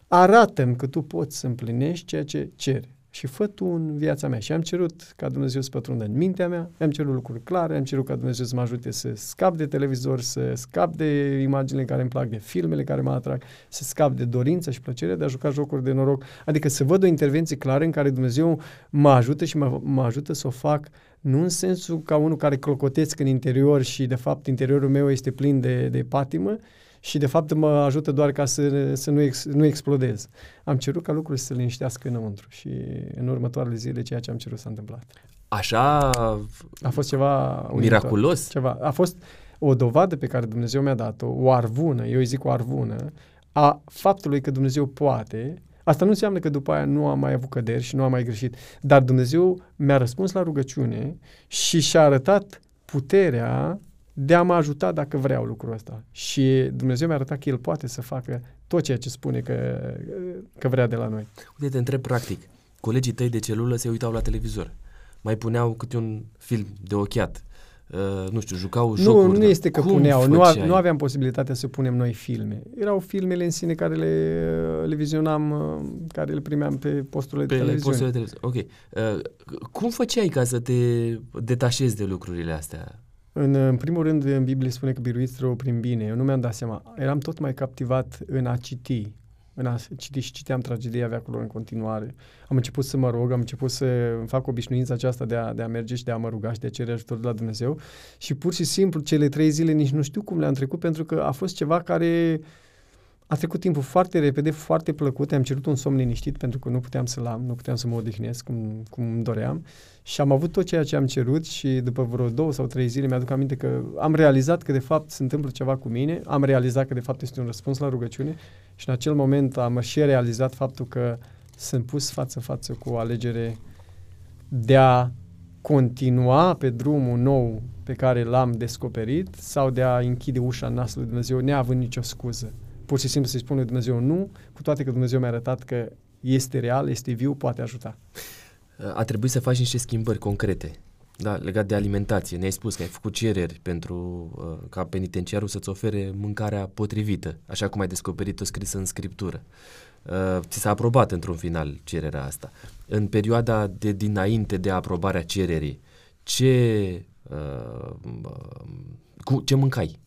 arată-mi că tu poți să împlinești ceea ce ceri și fă tu în viața mea. Și am cerut ca Dumnezeu să pătrundă în mintea mea, am cerut lucruri clare, am cerut ca Dumnezeu să mă ajute să scap de televizor, să scap de imaginile care îmi plac, de filmele care mă atrag, să scap de dorința și plăcerea de a juca jocuri de noroc. Adică să văd o intervenție clară în care Dumnezeu mă ajută și mă, mă ajută să o fac nu în sensul ca unul care clocotesc în interior și de fapt interiorul meu este plin de, de patimă, și de fapt mă ajută doar ca să, să nu, ex, nu explodez. Am cerut ca lucrurile să se liniștească înăuntru și în următoarele zile ceea ce am cerut s-a întâmplat. Așa a fost ceva miraculos? Ceva. A fost o dovadă pe care Dumnezeu mi-a dat-o, o arvună, eu îi zic o arvună, a faptului că Dumnezeu poate Asta nu înseamnă că după aia nu am mai avut căderi și nu am mai greșit, dar Dumnezeu mi-a răspuns la rugăciune și și-a arătat puterea de a mă ajuta dacă vreau lucrul ăsta. Și Dumnezeu mi-a arătat că El poate să facă tot ceea ce spune că, că vrea de la noi. Uite, te întreb practic. Colegii tăi de celulă se uitau la televizor. Mai puneau câte un film de ochiat. Uh, nu știu, jucau nu, jocuri. Nu, nu este că puneau. Nu, a, nu aveam posibilitatea să punem noi filme. Erau filmele în sine care le, le vizionam, uh, care le primeam pe posturile pe de televiziune. Posturile de televiziune. Ok. Uh, cum făceai ca să te detașezi de lucrurile astea? În, în primul rând, în Biblie spune că biruiți rău prin bine. Eu nu mi-am dat seama. Eram tot mai captivat în a citi. În a citi și citeam tragedia veacurilor în continuare. Am început să mă rog, am început să fac obișnuința aceasta de a, de a merge și de a mă ruga și de a cere ajutor de la Dumnezeu. Și pur și simplu, cele trei zile nici nu știu cum le-am trecut, pentru că a fost ceva care a trecut timpul foarte repede, foarte plăcut. Am cerut un somn liniștit pentru că nu puteam să-l am, nu puteam să mă odihnesc cum, cum îmi doream. Și am avut tot ceea ce am cerut și după vreo două sau trei zile mi-aduc aminte că am realizat că de fapt se întâmplă ceva cu mine, am realizat că de fapt este un răspuns la rugăciune și în acel moment am și realizat faptul că sunt pus față-față cu o alegere de a continua pe drumul nou pe care l-am descoperit sau de a închide ușa în nasul lui Dumnezeu neavând nicio scuză pur și simplu să-i spun lui Dumnezeu nu, cu toate că Dumnezeu mi-a arătat că este real, este viu, poate ajuta. A trebuit să faci niște schimbări concrete. Da, legat de alimentație. Ne-ai spus că ai făcut cereri pentru uh, ca penitenciarul să-ți ofere mâncarea potrivită, așa cum ai descoperit-o scrisă în scriptură. Uh, ți s-a aprobat într-un final cererea asta. În perioada de dinainte de aprobarea cererii, ce, uh, cu, ce mâncai?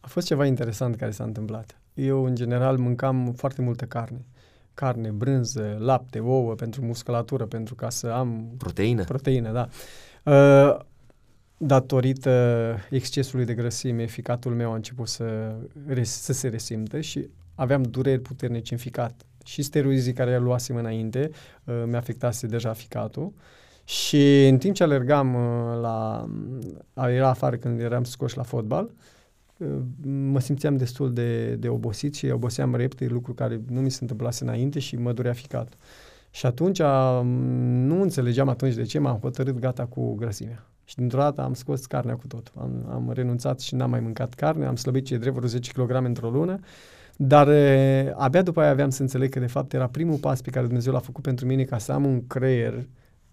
A fost ceva interesant care s-a întâmplat eu în general mâncam foarte multă carne. Carne, brânză, lapte, ouă pentru musculatură, pentru ca să am... Proteină? Proteină, da. Uh, datorită excesului de grăsime, ficatul meu a început să, să se resimtă și aveam dureri puternice în ficat. Și steroizii care le luasem înainte uh, mi-afectase deja ficatul. Și în timp ce alergam uh, la... Era afară când eram scoși la fotbal, uh, mă simțeam destul de, de obosit și oboseam repede, lucru care nu mi se întâmplase înainte și mă durea ficat. Și atunci nu înțelegeam atunci de ce m-am hotărât gata cu grăsimea. Și dintr-o dată am scos carnea cu tot. Am, am renunțat și n-am mai mâncat carne, am slăbit ce drept vreo 10 kg într-o lună, Dar uh, abia după aia aveam să înțeleg că de fapt era primul pas pe care Dumnezeu l-a făcut pentru mine ca să am un creier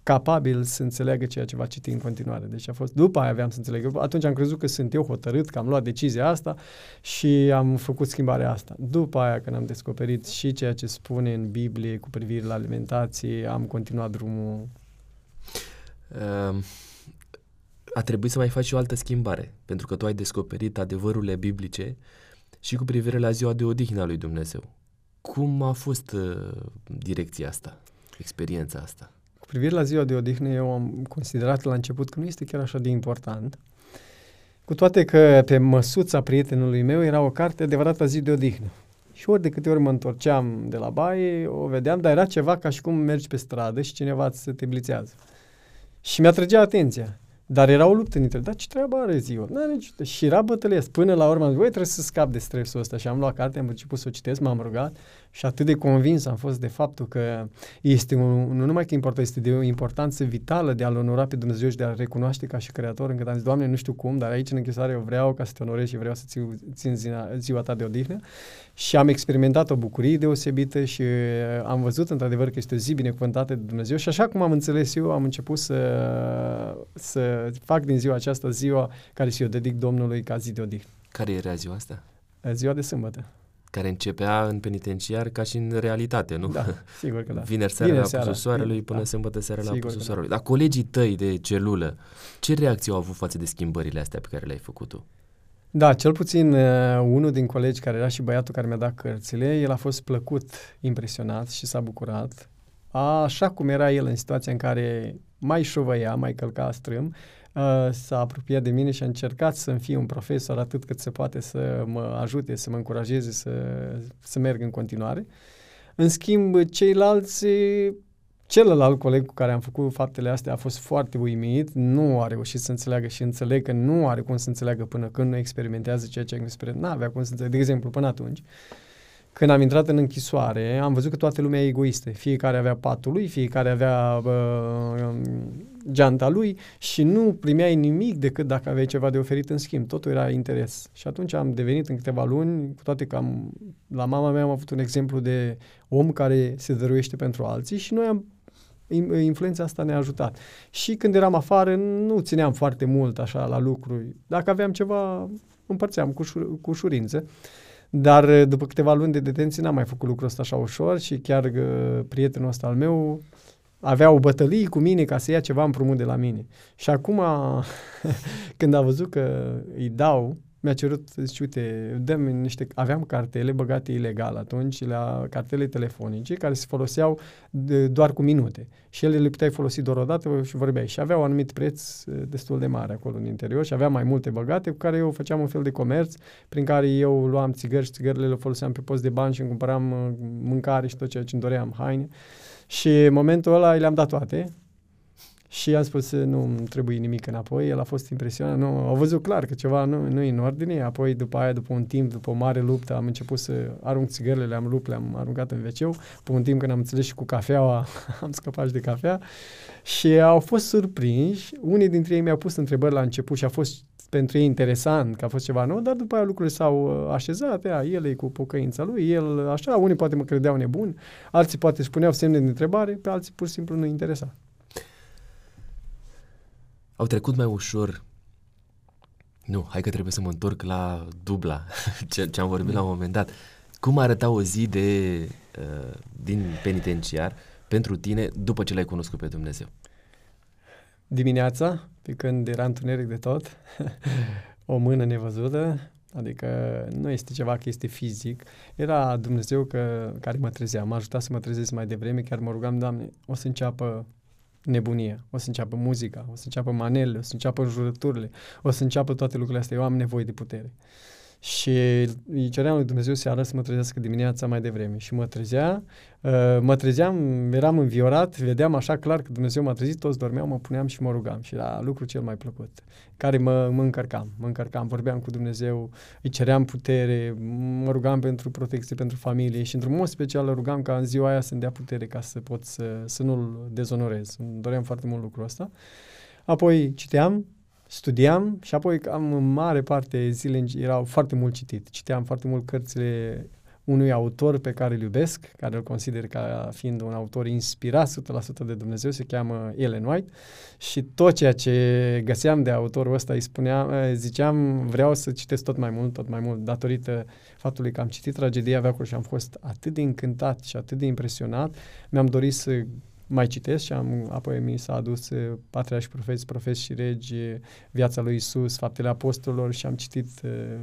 capabil să înțeleagă ceea ce va citi în continuare. Deci a fost, după aia aveam să înțeleg. Atunci am crezut că sunt eu hotărât, că am luat decizia asta și am făcut schimbarea asta. După aia, când am descoperit și ceea ce spune în Biblie cu privire la alimentație, am continuat drumul. Uh, a trebuit să mai faci și o altă schimbare, pentru că tu ai descoperit adevărurile biblice și cu privire la ziua de odihnă a lui Dumnezeu. Cum a fost uh, direcția asta, experiența asta? Cu privire la ziua de odihnă, eu am considerat la început că nu este chiar așa de important, cu toate că pe măsuța prietenului meu era o carte adevărată zi de odihnă. Și ori de câte ori mă întorceam de la baie, o vedeam, dar era ceva ca și cum mergi pe stradă și cineva să te blițează. Și mi-a trăgea atenția. Dar era o luptă dintre, dar ce treabă are ziua? N-are nici... Și era bătălie. Până la urmă am zis, trebuie să scap de stresul ăsta. Și am luat carte, am început să o citesc, m-am rugat și atât de convins am fost de faptul că este un, nu numai că important, este de o importanță vitală de a-L onora pe Dumnezeu și de a-L recunoaște ca și Creator, încât am zis, Doamne, nu știu cum, dar aici în închisoare eu vreau ca să te onorez și vreau să țiu, țin ziua, ziua ta de odihnă. Și am experimentat o bucurie deosebită și am văzut într-adevăr că este o zi binecuvântată de Dumnezeu și așa cum am înțeles eu, am început să, să fac din ziua aceasta ziua care să o dedic Domnului ca zi de odihnă. Care era ziua asta? Ziua de sâmbătă care începea în penitenciar ca și în realitate, nu? Da, sigur că da. Vineri seara Vineri la apusul soarelui până da. sâmbătă seara la apusul da. soarelui. Da. Dar colegii tăi de celulă, ce reacție au avut față de schimbările astea pe care le-ai făcut tu? Da, cel puțin uh, unul din colegi care era și băiatul care mi-a dat cărțile, el a fost plăcut impresionat și s-a bucurat. Așa cum era el în situația în care mai șovăia, mai călca strâm, uh, s-a apropiat de mine și a încercat să-mi fie un profesor atât cât se poate să mă ajute, să mă încurajeze să, să merg în continuare. În schimb, ceilalți Celălalt coleg cu care am făcut faptele astea a fost foarte uimit, nu a reușit să înțeleagă și înțeleg că nu are cum să înțeleagă până când nu experimentează ceea ce a experimentat. Nu avea cum să înțeleagă, de exemplu, până atunci. Când am intrat în închisoare, am văzut că toată lumea e egoistă. Fiecare avea patul lui, fiecare avea uh, geanta lui și nu primeai nimic decât dacă aveai ceva de oferit în schimb. Totul era interes. Și atunci am devenit în câteva luni, cu toate că am, la mama mea am avut un exemplu de om care se dăruiește pentru alții și noi am influența asta ne-a ajutat. Și când eram afară, nu țineam foarte mult așa la lucruri. Dacă aveam ceva, împărțeam cu, șur, cu ușurință. Dar eh, după câteva luni de detenție n-am mai făcut lucrul ăsta așa ușor și chiar uh, prietenul ăsta al meu avea o bătălie cu mine ca să ia ceva împrumut de la mine. Și acum, când a văzut că îi dau, mi-a cerut, zice, uite, dăm niște, aveam cartele băgate ilegal atunci, la cartele telefonice, care se foloseau de, doar cu minute. Și ele le puteai folosi doar o dată și vorbeai. Și aveau un anumit preț destul de mare acolo în interior și aveam mai multe băgate, cu care eu făceam un fel de comerț, prin care eu luam țigări și țigările le foloseam pe post de bani și îmi cumpăram mâncare și tot ceea ce îmi doream, haine. Și în momentul ăla le-am dat toate, și am spus nu îmi trebuie nimic înapoi, el a fost impresionat, nu, au văzut clar că ceva nu, nu e în ordine, apoi după aia, după un timp, după o mare luptă, am început să arunc țigările, le-am lupt, le-am aruncat în wc pe un timp când am înțeles și cu cafeaua, am scăpat și de cafea. Și au fost surprinși, unii dintre ei mi-au pus întrebări la început și a fost pentru ei interesant că a fost ceva nou, dar după aia lucrurile s-au uh, așezat, ea, el e cu pocăința lui, el așa, unii poate mă credeau nebun, alții poate spuneau semne de întrebare, pe alții pur și simplu nu interesa au trecut mai ușor. Nu, hai că trebuie să mă întorc la dubla, ce, ce am vorbit la un moment dat. Cum arăta o zi de, uh, din penitenciar pentru tine după ce l-ai cunoscut pe Dumnezeu? Dimineața, pe când era întuneric de tot, o mână nevăzută, adică nu este ceva că este fizic, era Dumnezeu că, care mă trezea, m-a ajutat să mă trezesc mai devreme, chiar mă rugam, Doamne, o să înceapă nebunie. O să înceapă muzica, o să înceapă manelele, o să înceapă jurăturile, o să înceapă toate lucrurile astea. Eu am nevoie de putere. Și îi ceream lui Dumnezeu seara să mă trezească dimineața mai devreme. Și mă trezea, uh, mă trezeam, eram înviorat, vedeam așa clar că Dumnezeu m-a trezit, toți dormeau, mă puneam și mă rugam. Și era lucru cel mai plăcut, care mă, mă încărcam, mă încărcam, vorbeam cu Dumnezeu, îi ceream putere, mă rugam pentru protecție, pentru familie și într-un mod special rugam ca în ziua aia să-mi dea putere ca să pot să, să nu-L dezonorez. Îmi doream foarte mult lucrul ăsta. Apoi citeam, studiam și apoi am în mare parte zile erau foarte mult citit. Citeam foarte mult cărțile unui autor pe care îl iubesc, care îl consider ca fiind un autor inspirat 100% de Dumnezeu, se cheamă Ellen White și tot ceea ce găseam de autorul ăsta îi spuneam, ziceam vreau să citesc tot mai mult, tot mai mult, datorită faptului că am citit tragedia Veacului și am fost atât de încântat și atât de impresionat, mi-am dorit să mai citesc și am, apoi mi s-a adus Patria și Profeți, Profeți și Regi, Viața lui Isus, Faptele Apostolilor și am citit,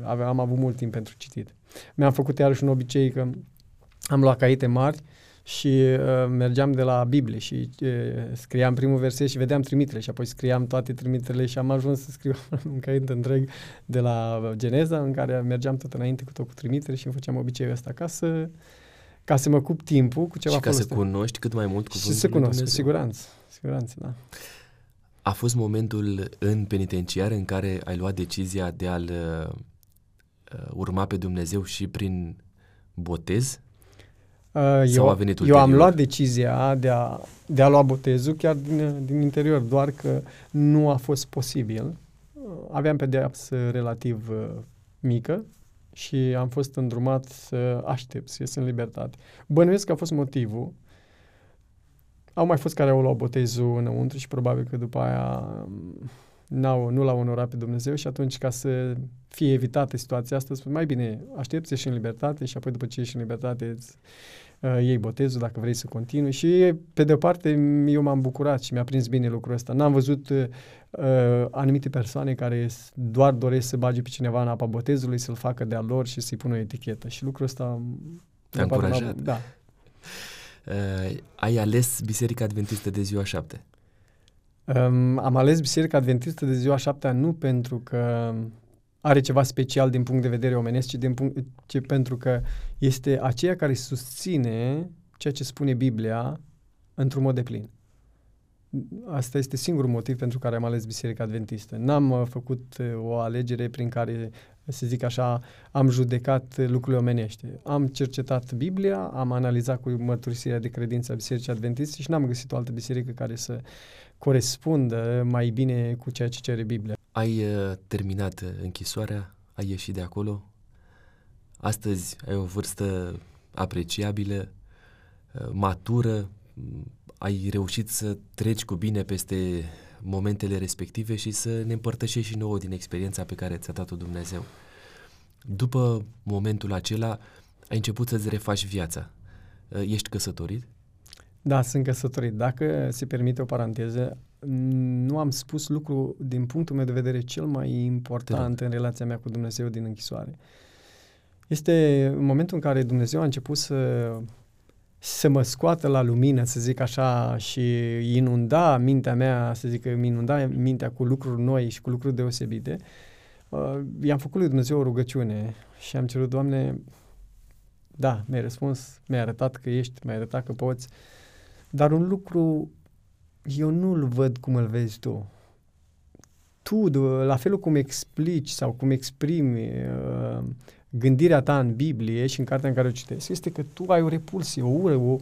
aveam, am avut mult timp pentru citit. Mi-am făcut iarăși un obicei că am luat caite mari și uh, mergeam de la Biblie și uh, scriam primul verset și vedeam trimitere și apoi scriam toate trimiterele și am ajuns să scriu un caiet întreg de la Geneza în care mergeam tot înainte cu tot cu trimitere și îmi făceam obiceiul ăsta ca să ca să mă cup timpul cu ceva Și ca folosit. să cunoști cât mai mult cuvântul Și să cunosc, cu Dumnezeu. siguranță. Siguranță, da. A fost momentul în penitenciar în care ai luat decizia de a-L uh, urma pe Dumnezeu și prin botez? Uh, Sau eu, a venit eu am ulterior? luat decizia de a, de a lua botezul chiar din, din interior, doar că nu a fost posibil. Uh, Aveam pedeapsă relativ uh, mică și am fost îndrumat să aștept să ies în libertate. Bănuiesc că a fost motivul. Au mai fost care au luat botezul înăuntru și probabil că după aia um, n-au, nu l-au onorat pe Dumnezeu și atunci ca să fie evitată situația asta, spun mai bine aștepți să ieși în libertate și apoi după ce ieși în libertate îți uh, iei botezul dacă vrei să continui și pe de o parte eu m-am bucurat și mi-a prins bine lucrul ăsta. N-am văzut uh, anumite persoane care s- doar doresc să bage pe cineva în apa botezului, să-l facă de-a lor și să-i pună o etichetă și lucrul ăsta Te-a mi-a părut la- încurajat. Da. Uh, ai ales Biserica Adventistă de ziua șapte. Um, am ales Biserica Adventistă de ziua șaptea nu pentru că are ceva special din punct de vedere omenesc, ci, din punct, ci pentru că este aceea care susține ceea ce spune Biblia într-un mod deplin. Asta este singurul motiv pentru care am ales Biserica Adventistă. N-am uh, făcut uh, o alegere prin care, să zic așa, am judecat uh, lucrurile omenește. Am cercetat Biblia, am analizat cu mărturisirea de credință a Bisericii Adventiste și n-am găsit o altă biserică care să corespundă mai bine cu ceea ce cere Biblia. Ai uh, terminat uh, închisoarea, ai ieșit de acolo. Astăzi ai o vârstă apreciabilă, uh, matură, m, ai reușit să treci cu bine peste momentele respective și să ne împărtășești și nouă din experiența pe care ți-a dat-o Dumnezeu. După momentul acela, ai început să-ți refaci viața. Uh, Ești căsătorit? Da, sunt căsătorit. Dacă se permite o paranteză, nu am spus lucru din punctul meu de vedere cel mai important în relația mea cu Dumnezeu din închisoare. Este în momentul în care Dumnezeu a început să, să mă scoată la lumină, să zic așa, și inunda mintea mea, să zic că îmi inunda mintea cu lucruri noi și cu lucruri deosebite, uh, i-am făcut lui Dumnezeu o rugăciune și am cerut, Doamne, da, mi-ai răspuns, mi-ai arătat că ești, mi-ai arătat că poți, dar un lucru eu nu-l văd cum îl vezi tu. Tu, de- la felul cum explici sau cum exprimi uh, gândirea ta în Biblie și în cartea în care o citesc, este că tu ai o repulsie, o ură, o,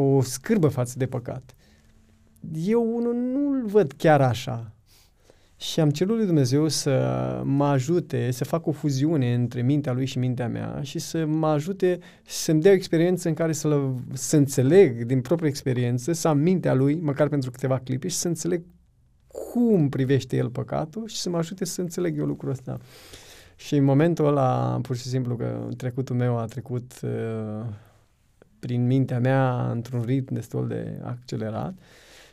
o scârbă față de păcat. Eu unul nu-l văd chiar așa. Și am cerut lui Dumnezeu să mă ajute să fac o fuziune între mintea lui și mintea mea și să mă ajute să-mi dea o experiență în care să, să înțeleg din proprie experiență, să am mintea lui, măcar pentru câteva clipe, și să înțeleg cum privește el păcatul și să mă ajute să înțeleg eu lucrul ăsta. Și în momentul ăla, pur și simplu, că trecutul meu a trecut uh, prin mintea mea într-un ritm destul de accelerat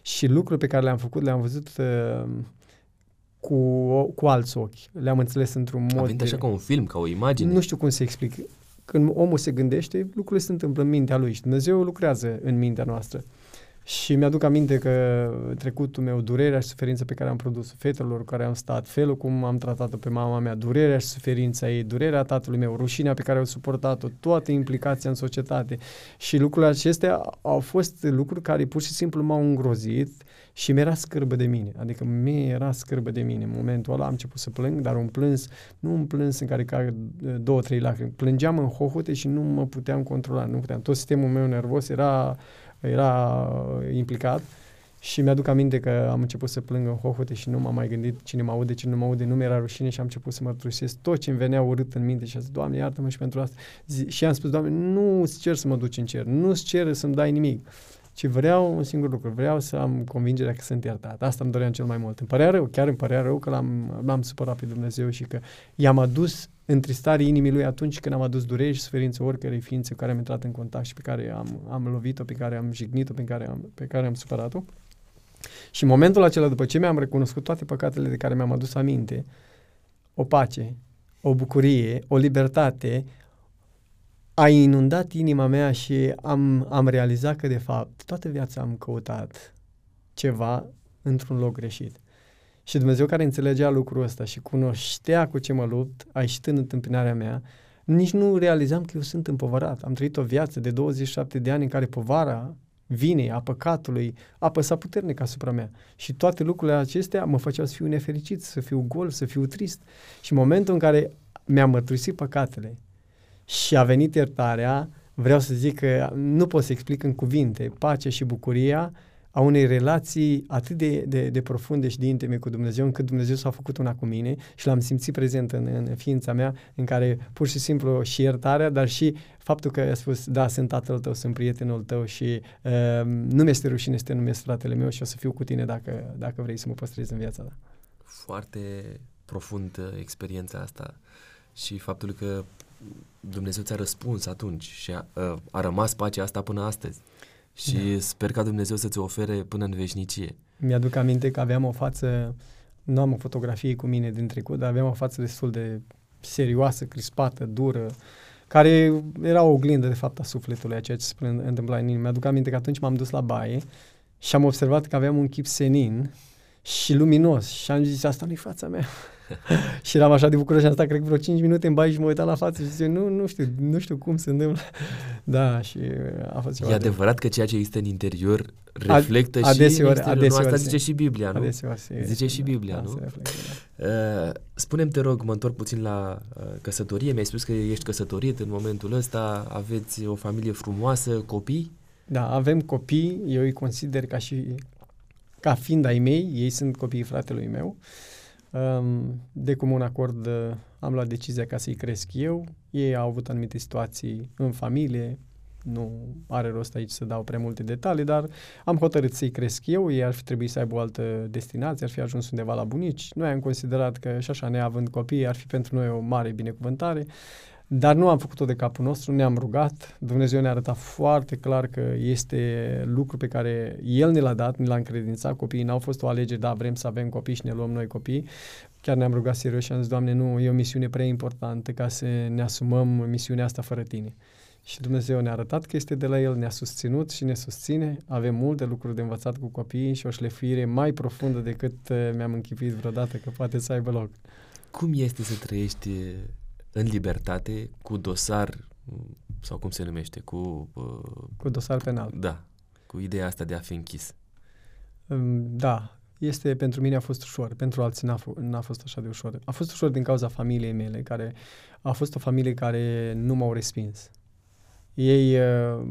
și lucruri pe care le-am făcut le-am văzut uh, cu, cu alți ochi. Le-am înțeles într-un mod... A venit așa direct. ca un film, ca o imagine. Nu știu cum să explic. Când omul se gândește, lucrurile se întâmplă în mintea lui și Dumnezeu lucrează în mintea noastră. Și mi-aduc aminte că trecutul meu, durerea și suferința pe care am produs fetelor cu care am stat, felul cum am tratat-o pe mama mea, durerea și suferința ei, durerea tatălui meu, rușinea pe care au suportat-o, toată implicația în societate. Și lucrurile acestea au fost lucruri care pur și simplu m-au îngrozit și mi-era scârbă de mine. Adică mi-era scârbă de mine. În momentul ăla am început să plâng, dar un plâns, nu un plâns în care cag două, trei lacrimi. Plângeam în hohote și nu mă puteam controla, nu puteam. Tot sistemul meu nervos era era implicat Și mi-aduc aminte că am început să plâng în hohote și nu m-am mai gândit cine mă aude, cine nu mă aude, nu mi-era rușine și am început să mărturisesc tot ce îmi venea urât în minte și am zis, Doamne, iartă-mă și pentru asta. Zi, și am spus, Doamne, nu îți cer să mă duci în cer, nu îți cer să-mi dai nimic, ci vreau un singur lucru, vreau să am convingerea că sunt iertat. Asta îmi doream cel mai mult. Îmi părea rău, chiar îmi părea rău că l-am, l-am supărat pe Dumnezeu și că i-am adus întristare inimii lui atunci când am adus dureri și suferință oricărei ființe cu care am intrat în contact și pe care am, am lovit-o, pe care am jignit-o, pe care am, pe care am supărat-o. Și în momentul acela, după ce mi-am recunoscut toate păcatele de care mi-am adus aminte, o pace, o bucurie, o libertate, a inundat inima mea și am, am realizat că, de fapt, toată viața am căutat ceva într-un loc greșit. Și Dumnezeu care înțelegea lucrul ăsta și cunoștea cu ce mă lupt, a ieșit în întâmpinarea mea, nici nu realizam că eu sunt împovărat. Am trăit o viață de 27 de ani în care povara vinei, a păcatului, a apăsat puternic asupra mea. Și toate lucrurile acestea mă făceau să fiu nefericit, să fiu gol, să fiu trist. Și în momentul în care mi-am mărturisit păcatele și a venit iertarea, vreau să zic că nu pot să explic în cuvinte, pacea și bucuria a unei relații atât de, de, de profunde și de intime cu Dumnezeu, încât Dumnezeu s-a făcut una cu mine și l-am simțit prezent în, în ființa mea, în care pur și simplu și iertarea, dar și faptul că a spus, da, sunt tatăl tău, sunt prietenul tău și uh, nu mi-este rușine să te numesc fratele meu și o să fiu cu tine dacă, dacă vrei să mă păstrezi în viața ta. Foarte profund experiența asta și faptul că Dumnezeu ți-a răspuns atunci și a, a rămas pacea asta până astăzi. Și da. sper ca Dumnezeu să-ți ofere până în veșnicie. Mi-aduc aminte că aveam o față, nu am o fotografie cu mine din trecut, dar aveam o față destul de serioasă, crispată, dură, care era o oglindă, de fapt, a sufletului, a ceea ce se întâmpla în inimă. Mi-aduc aminte că atunci m-am dus la baie și am observat că aveam un chip senin și luminos și am zis, asta nu-i fața mea. și eram așa de bucuros și am stat, cred vreo 5 minute în baie și mă uitam la față și zice, nu, nu știu, nu știu cum se întâmplă. da, și a fost ceva. E adevărat că ceea ce există în interior reflectă Ad, adeseori, și în exterior. Adeseori, nu, asta zice și Biblia, nu? Adeseori se, zice și Biblia, da, nu? Se reflectă, da. uh, spune-mi, te rog, mă întorc puțin la uh, căsătorie. Mi-ai spus că ești căsătorit în momentul ăsta, aveți o familie frumoasă, copii? Da, avem copii, eu îi consider ca și ca fiind ai mei, ei sunt copiii fratelui meu. De comun acord am luat decizia ca să-i cresc eu. Ei au avut anumite situații în familie, nu are rost aici să dau prea multe detalii, dar am hotărât să-i cresc eu, ei ar fi trebuit să aibă o altă destinație, ar fi ajuns undeva la bunici. Noi am considerat că și așa, neavând copii, ar fi pentru noi o mare binecuvântare. Dar nu am făcut-o de capul nostru, ne-am rugat, Dumnezeu ne-a arătat foarte clar că este lucru pe care El ne l-a dat, ne l-a încredințat, copiii n-au fost o alegere, da, vrem să avem copii și ne luăm noi copii. Chiar ne-am rugat serios și am zis, Doamne, nu, e o misiune prea importantă ca să ne asumăm misiunea asta fără Tine. Și Dumnezeu ne-a arătat că este de la El, ne-a susținut și ne susține. Avem multe lucruri de învățat cu copiii și o șlefuire mai profundă decât uh, mi-am închipuit vreodată că poate să aibă loc. Cum este să trăiești în libertate cu dosar sau cum se numește, cu... Uh, cu dosar penal. Da, cu ideea asta de a fi închis. Um, da, este, pentru mine a fost ușor, pentru alții n-a, f- n-a fost așa de ușor. A fost ușor din cauza familiei mele, care a fost o familie care nu m-au respins. Ei uh,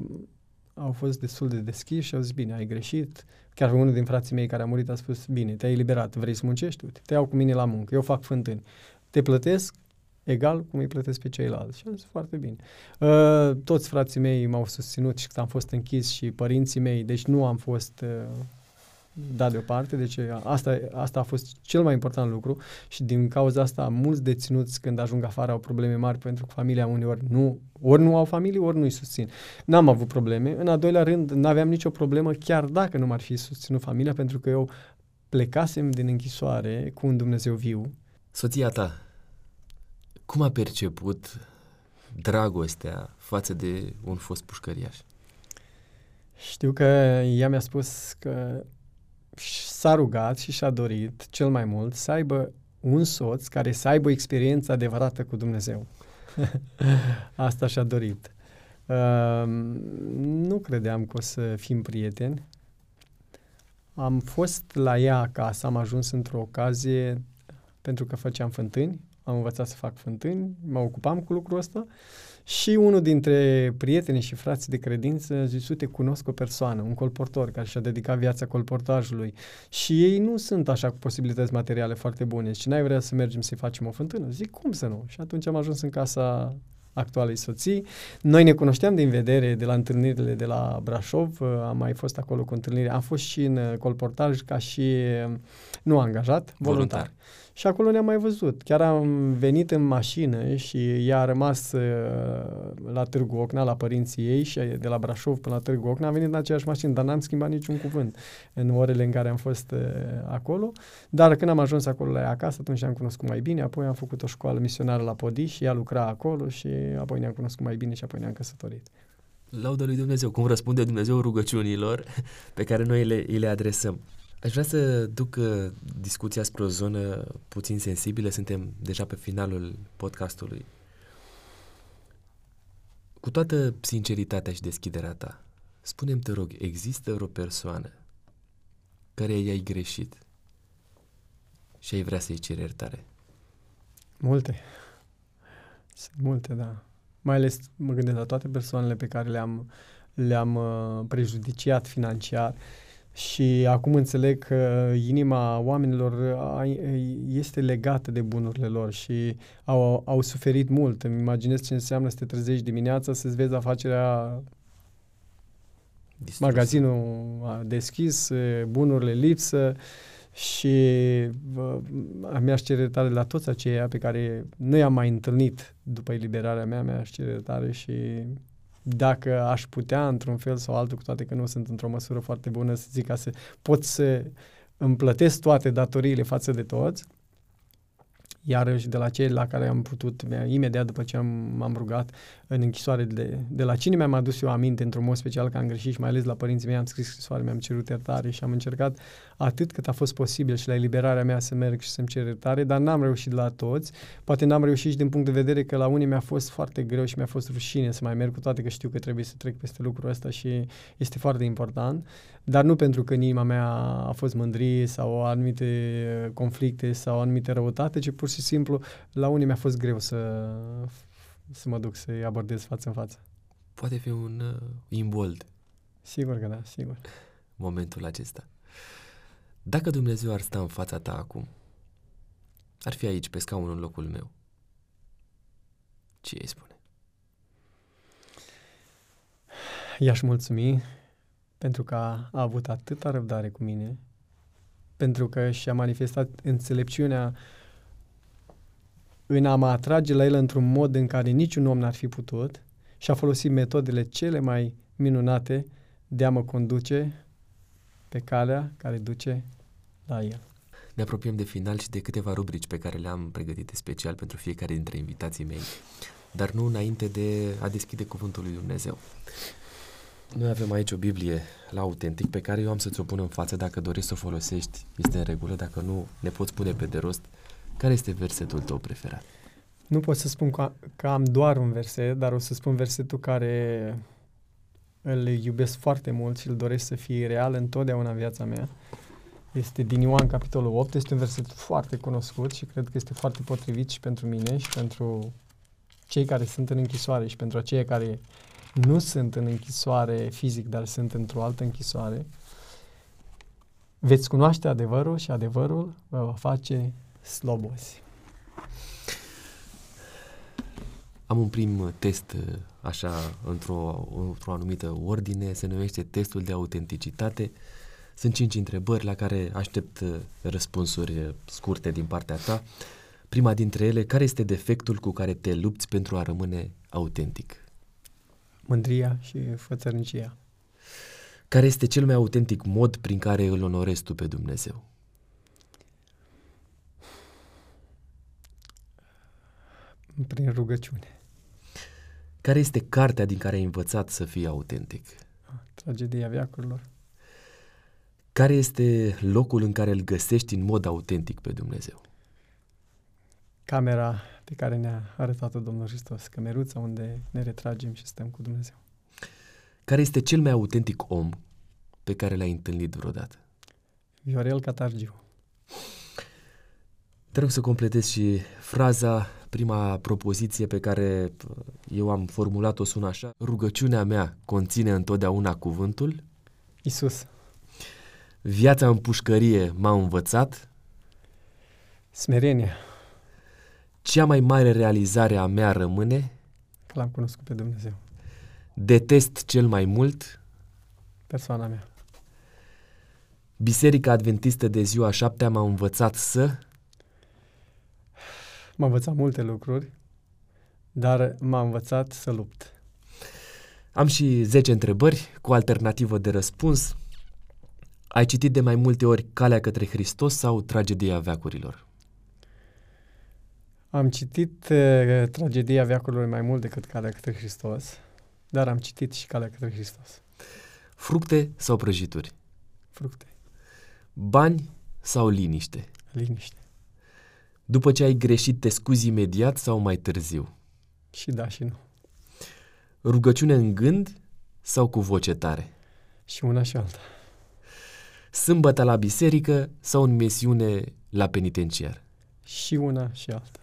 au fost destul de deschiși și au zis, bine, ai greșit. Chiar unul din frații mei care a murit a spus, bine, te-ai eliberat, vrei să muncești? Uite, te iau cu mine la muncă, eu fac fântâni. Te plătesc egal cum îi plătesc pe ceilalți. Și am zis foarte bine. Uh, toți frații mei m-au susținut și când am fost închis și părinții mei, deci nu am fost uh, dat deoparte, deci asta, asta a fost cel mai important lucru și din cauza asta mulți deținuți când ajung afară au probleme mari pentru că familia uneori nu, ori nu au familie, ori nu-i susțin. N-am avut probleme. În a doilea rând, n-aveam nicio problemă chiar dacă nu m-ar fi susținut familia pentru că eu plecasem din închisoare cu un Dumnezeu viu. Soția ta, cum a perceput dragostea față de un fost pușcăriaș? Știu că ea mi-a spus că s-a rugat și și-a dorit cel mai mult să aibă un soț care să aibă experiență adevărată cu Dumnezeu. Asta și-a dorit. Uh, nu credeam că o să fim prieteni. Am fost la ea acasă, am ajuns într-o ocazie pentru că făceam fântâni am învățat să fac fântâni, mă ocupam cu lucrul ăsta și unul dintre prietenii și frații de credință zis, uite, cunosc o persoană, un colportor care și-a dedicat viața colportajului și ei nu sunt așa cu posibilități materiale foarte bune și n-ai vrea să mergem să-i facem o fântână? Zic, cum să nu? Și atunci am ajuns în casa actualei soții. Noi ne cunoșteam din vedere de la întâlnirile de la Brașov, am mai fost acolo cu întâlnire, am fost și în colportaj ca și nu angajat, voluntar. voluntar. Și acolo ne-am mai văzut. Chiar am venit în mașină și ea a rămas uh, la Târgu Ocna, la părinții ei și de la Brașov până la Târgu Ocna. Am venit în aceeași mașină, dar n-am schimbat niciun cuvânt în orele în care am fost uh, acolo. Dar când am ajuns acolo la ea acasă, atunci am cunoscut mai bine, apoi am făcut o școală misionară la Podiș și ea lucra acolo și apoi ne-am cunoscut mai bine și apoi ne-am căsătorit. Laudă lui Dumnezeu, cum răspunde Dumnezeu rugăciunilor pe care noi le, le adresăm. Aș vrea să duc uh, discuția spre o zonă puțin sensibilă. Suntem deja pe finalul podcastului. Cu toată sinceritatea și deschiderea ta, spune-mi, te rog, există vreo persoană care i-ai greșit și ai vrea să-i ceri iertare? Multe. Sunt multe, da. Mai ales mă gândesc la toate persoanele pe care le-am, le-am uh, prejudiciat financiar. Uh, și acum înțeleg că inima oamenilor este legată de bunurile lor și au, au suferit mult. Îmi imaginez ce înseamnă să te trezești dimineața, să-ți vezi afacerea Distrusă. magazinul deschis, bunurile lipsă și mi-aș cere tare la toți aceia pe care nu i-am mai întâlnit după eliberarea mea, mi-aș cere tare și dacă aș putea într-un fel sau altul, cu toate că nu sunt într-o măsură foarte bună, să zic ca să pot să îmi plătesc toate datoriile față de toți, iarăși de la cei la care am putut, imediat după ce am, m-am rugat în închisoare, de, de la cine mi-am adus eu aminte într-un mod special că am greșit și mai ales la părinții mei am scris scrisoare, mi-am cerut iertare și am încercat atât cât a fost posibil și la eliberarea mea să merg și să-mi cer iertare, dar n-am reușit la toți. Poate n-am reușit și din punct de vedere că la unii mi-a fost foarte greu și mi-a fost rușine să mai merg cu toate că știu că trebuie să trec peste lucrul ăsta și este foarte important dar nu pentru că în inima mea a fost mândrie sau anumite conflicte sau anumite răutate, ci pur și simplu la unii mi-a fost greu să, să mă duc să-i abordez față în față. Poate fi un uh, imbold. Sigur că da, sigur. Momentul acesta. Dacă Dumnezeu ar sta în fața ta acum, ar fi aici, pe scaunul în locul meu, ce îi spune? I-aș mulțumi pentru că a, a avut atâta răbdare cu mine, pentru că și-a manifestat înțelepciunea în a mă atrage la el într-un mod în care niciun om n-ar fi putut și a folosit metodele cele mai minunate de a mă conduce pe calea care duce la el. Ne apropiem de final și de câteva rubrici pe care le-am pregătite special pentru fiecare dintre invitații mei, dar nu înainte de a deschide cuvântul lui Dumnezeu. Noi avem aici o Biblie la autentic pe care eu am să-ți o pun în față dacă dorești să o folosești, este în regulă, dacă nu ne poți pune pe de rost. Care este versetul tău preferat? Nu pot să spun că, că am doar un verset, dar o să spun versetul care îl iubesc foarte mult și îl doresc să fie real întotdeauna în viața mea. Este din Ioan, capitolul 8. Este un verset foarte cunoscut și cred că este foarte potrivit și pentru mine și pentru cei care sunt în închisoare și pentru aceia care nu sunt în închisoare fizic, dar sunt într-o altă închisoare, veți cunoaște adevărul și adevărul vă va face slobozi. Am un prim test așa într-o, într-o anumită ordine, se numește testul de autenticitate. Sunt cinci întrebări la care aștept răspunsuri scurte din partea ta. Prima dintre ele, care este defectul cu care te lupți pentru a rămâne autentic? Mândria și fățărnicia. Care este cel mai autentic mod prin care îl onorezi tu pe Dumnezeu? Prin rugăciune. Care este cartea din care ai învățat să fii autentic? Tragedia viacurilor. Care este locul în care îl găsești în mod autentic pe Dumnezeu? Camera pe care ne-a arătat-o Domnul Hristos, cămeruța unde ne retragem și stăm cu Dumnezeu. Care este cel mai autentic om pe care l-ai întâlnit vreodată? Viorel Catargiu. Te rog să completezi și fraza, prima propoziție pe care uh, eu am formulat-o sună așa. Rugăciunea mea conține întotdeauna cuvântul. Isus. Viața în pușcărie m-a învățat. Smerenie. Cea mai mare realizare a mea rămâne. Că l-am cunoscut pe Dumnezeu. Detest cel mai mult. Persoana mea. Biserica Adventistă de ziua șaptea m-a învățat să... M-a învățat multe lucruri, dar m-a învățat să lupt. Am și 10 întrebări cu alternativă de răspuns. Ai citit de mai multe ori Calea către Hristos sau Tragedia veacurilor? Am citit uh, Tragedia veacurilor mai mult decât Calea către Hristos, dar am citit și Calea către Hristos. Fructe sau prăjituri? Fructe. Bani sau liniște? Liniște. După ce ai greșit, te scuzi imediat sau mai târziu? Și da și nu. Rugăciune în gând sau cu voce tare? Și una și alta. Sâmbătă la biserică sau în misiune la penitenciar? Și una și alta.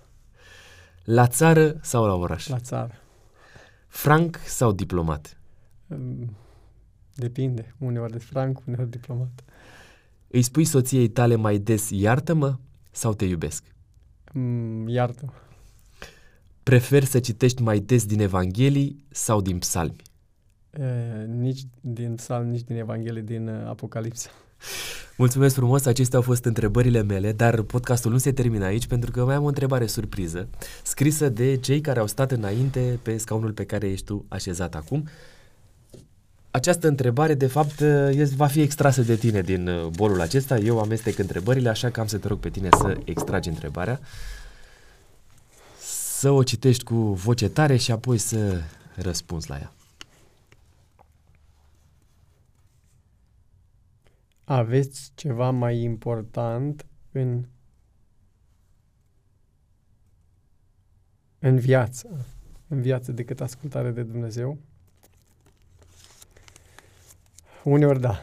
La țară sau la oraș? La țară. Franc sau diplomat? Mm, Depinde. Uneori de franc, uneori diplomat. Îi spui soției tale mai des iartă-mă sau te iubesc? Mm, Iartă. Preferi să citești mai des din Evanghelii sau din psalmi? E, nici din psalm, nici din Evanghelie, din uh, Apocalipsa. Mulțumesc frumos, acestea au fost întrebările mele, dar podcastul nu se termină aici pentru că mai am o întrebare surpriză, scrisă de cei care au stat înainte pe scaunul pe care ești tu așezat acum. Această întrebare, de fapt, este, va fi extrasă de tine din uh, bolul acesta. Eu amestec întrebările, așa că am să te rog pe tine să extragi întrebarea, să o citești cu voce tare și apoi să răspunzi la ea. Aveți ceva mai important în în viață, în viață decât ascultare de Dumnezeu? Uneori da.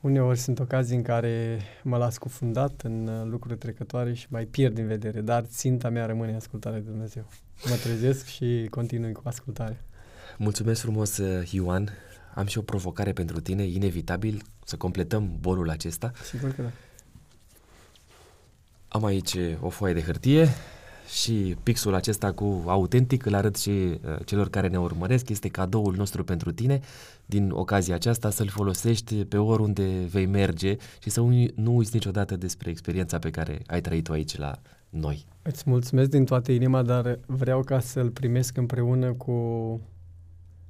Uneori sunt ocazii în care mă las cufundat în uh, lucruri trecătoare și mai pierd din vedere, dar ținta mea rămâne ascultarea de Dumnezeu. Mă trezesc și continui cu ascultare. Mulțumesc frumos, uh, Ioan. Am și o provocare pentru tine, inevitabil, să completăm bolul acesta. Sigur că da. Am aici o foaie de hârtie și pixul acesta cu autentic îl arăt și uh, celor care ne urmăresc. Este cadoul nostru pentru tine din ocazia aceasta să-l folosești pe oriunde vei merge și să ui- nu uiți niciodată despre experiența pe care ai trăit-o aici la noi. Îți mulțumesc din toată inima, dar vreau ca să-l primesc împreună cu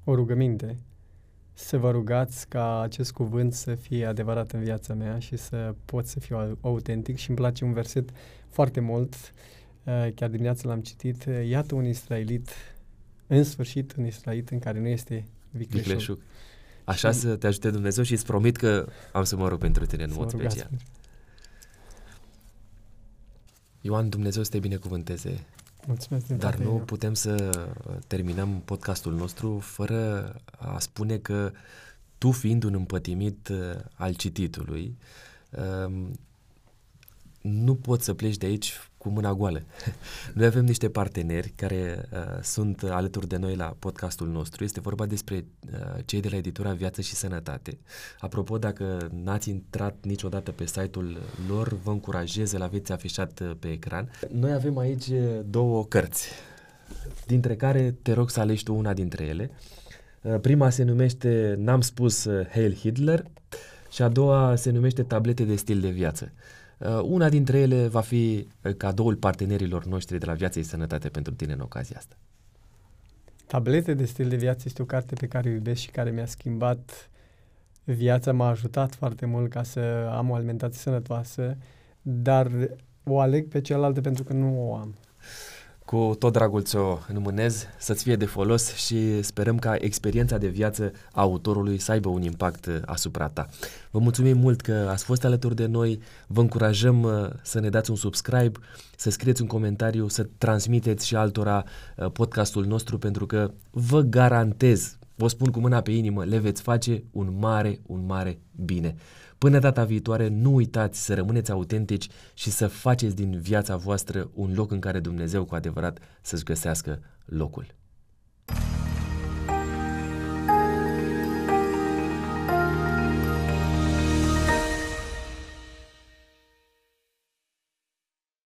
o rugăminte. Să vă rugați ca acest cuvânt să fie adevărat în viața mea și să pot să fiu au- autentic și îmi place un verset foarte mult, uh, chiar dimineața l-am citit, uh, iată un israelit, în sfârșit un israelit în care nu este vicleșug. Vicleșug. Așa Și- să te ajute Dumnezeu și îți promit că am să mă rog pentru tine în Să mod vă rugați special. pentru- Ioan, Dumnezeu să te binecuvânteze Mulțumesc din Dar toată nu inima. putem să uh, terminăm podcastul nostru fără a spune că tu fiind un împătimit uh, al cititului, um, nu poți să pleci de aici cu mâna goală. Noi avem niște parteneri care uh, sunt alături de noi la podcastul nostru. Este vorba despre uh, cei de la editura Viață și Sănătate. Apropo, dacă n-ați intrat niciodată pe site-ul lor, vă încurajez, îl aveți afișat uh, pe ecran. Noi avem aici uh, două cărți, dintre care te rog să alegi tu una dintre ele. Uh, Prima se numește N-am spus uh, Hail Hitler și a doua se numește Tablete de stil de viață. Uh, Una dintre ele va fi uh, cadoul partenerilor noștri de la Viață și Sănătate pentru tine în ocazia asta. Tablete de stil de viață este o carte pe care o iubesc și care mi-a schimbat viața, m-a ajutat foarte mult ca să am o alimentație sănătoasă, dar o aleg pe cealaltă pentru că nu o am. Cu tot dragul ți-o înmânez, să-ți fie de folos și sperăm ca experiența de viață a autorului să aibă un impact uh, asupra ta. Vă mulțumim mult că ați fost alături de noi, vă încurajăm uh, să ne dați un subscribe, să scrieți un comentariu, să transmiteți și altora uh, podcastul nostru pentru că vă garantez vă spun cu mâna pe inimă, le veți face un mare, un mare bine. Până data viitoare, nu uitați să rămâneți autentici și să faceți din viața voastră un loc în care Dumnezeu cu adevărat să-și găsească locul.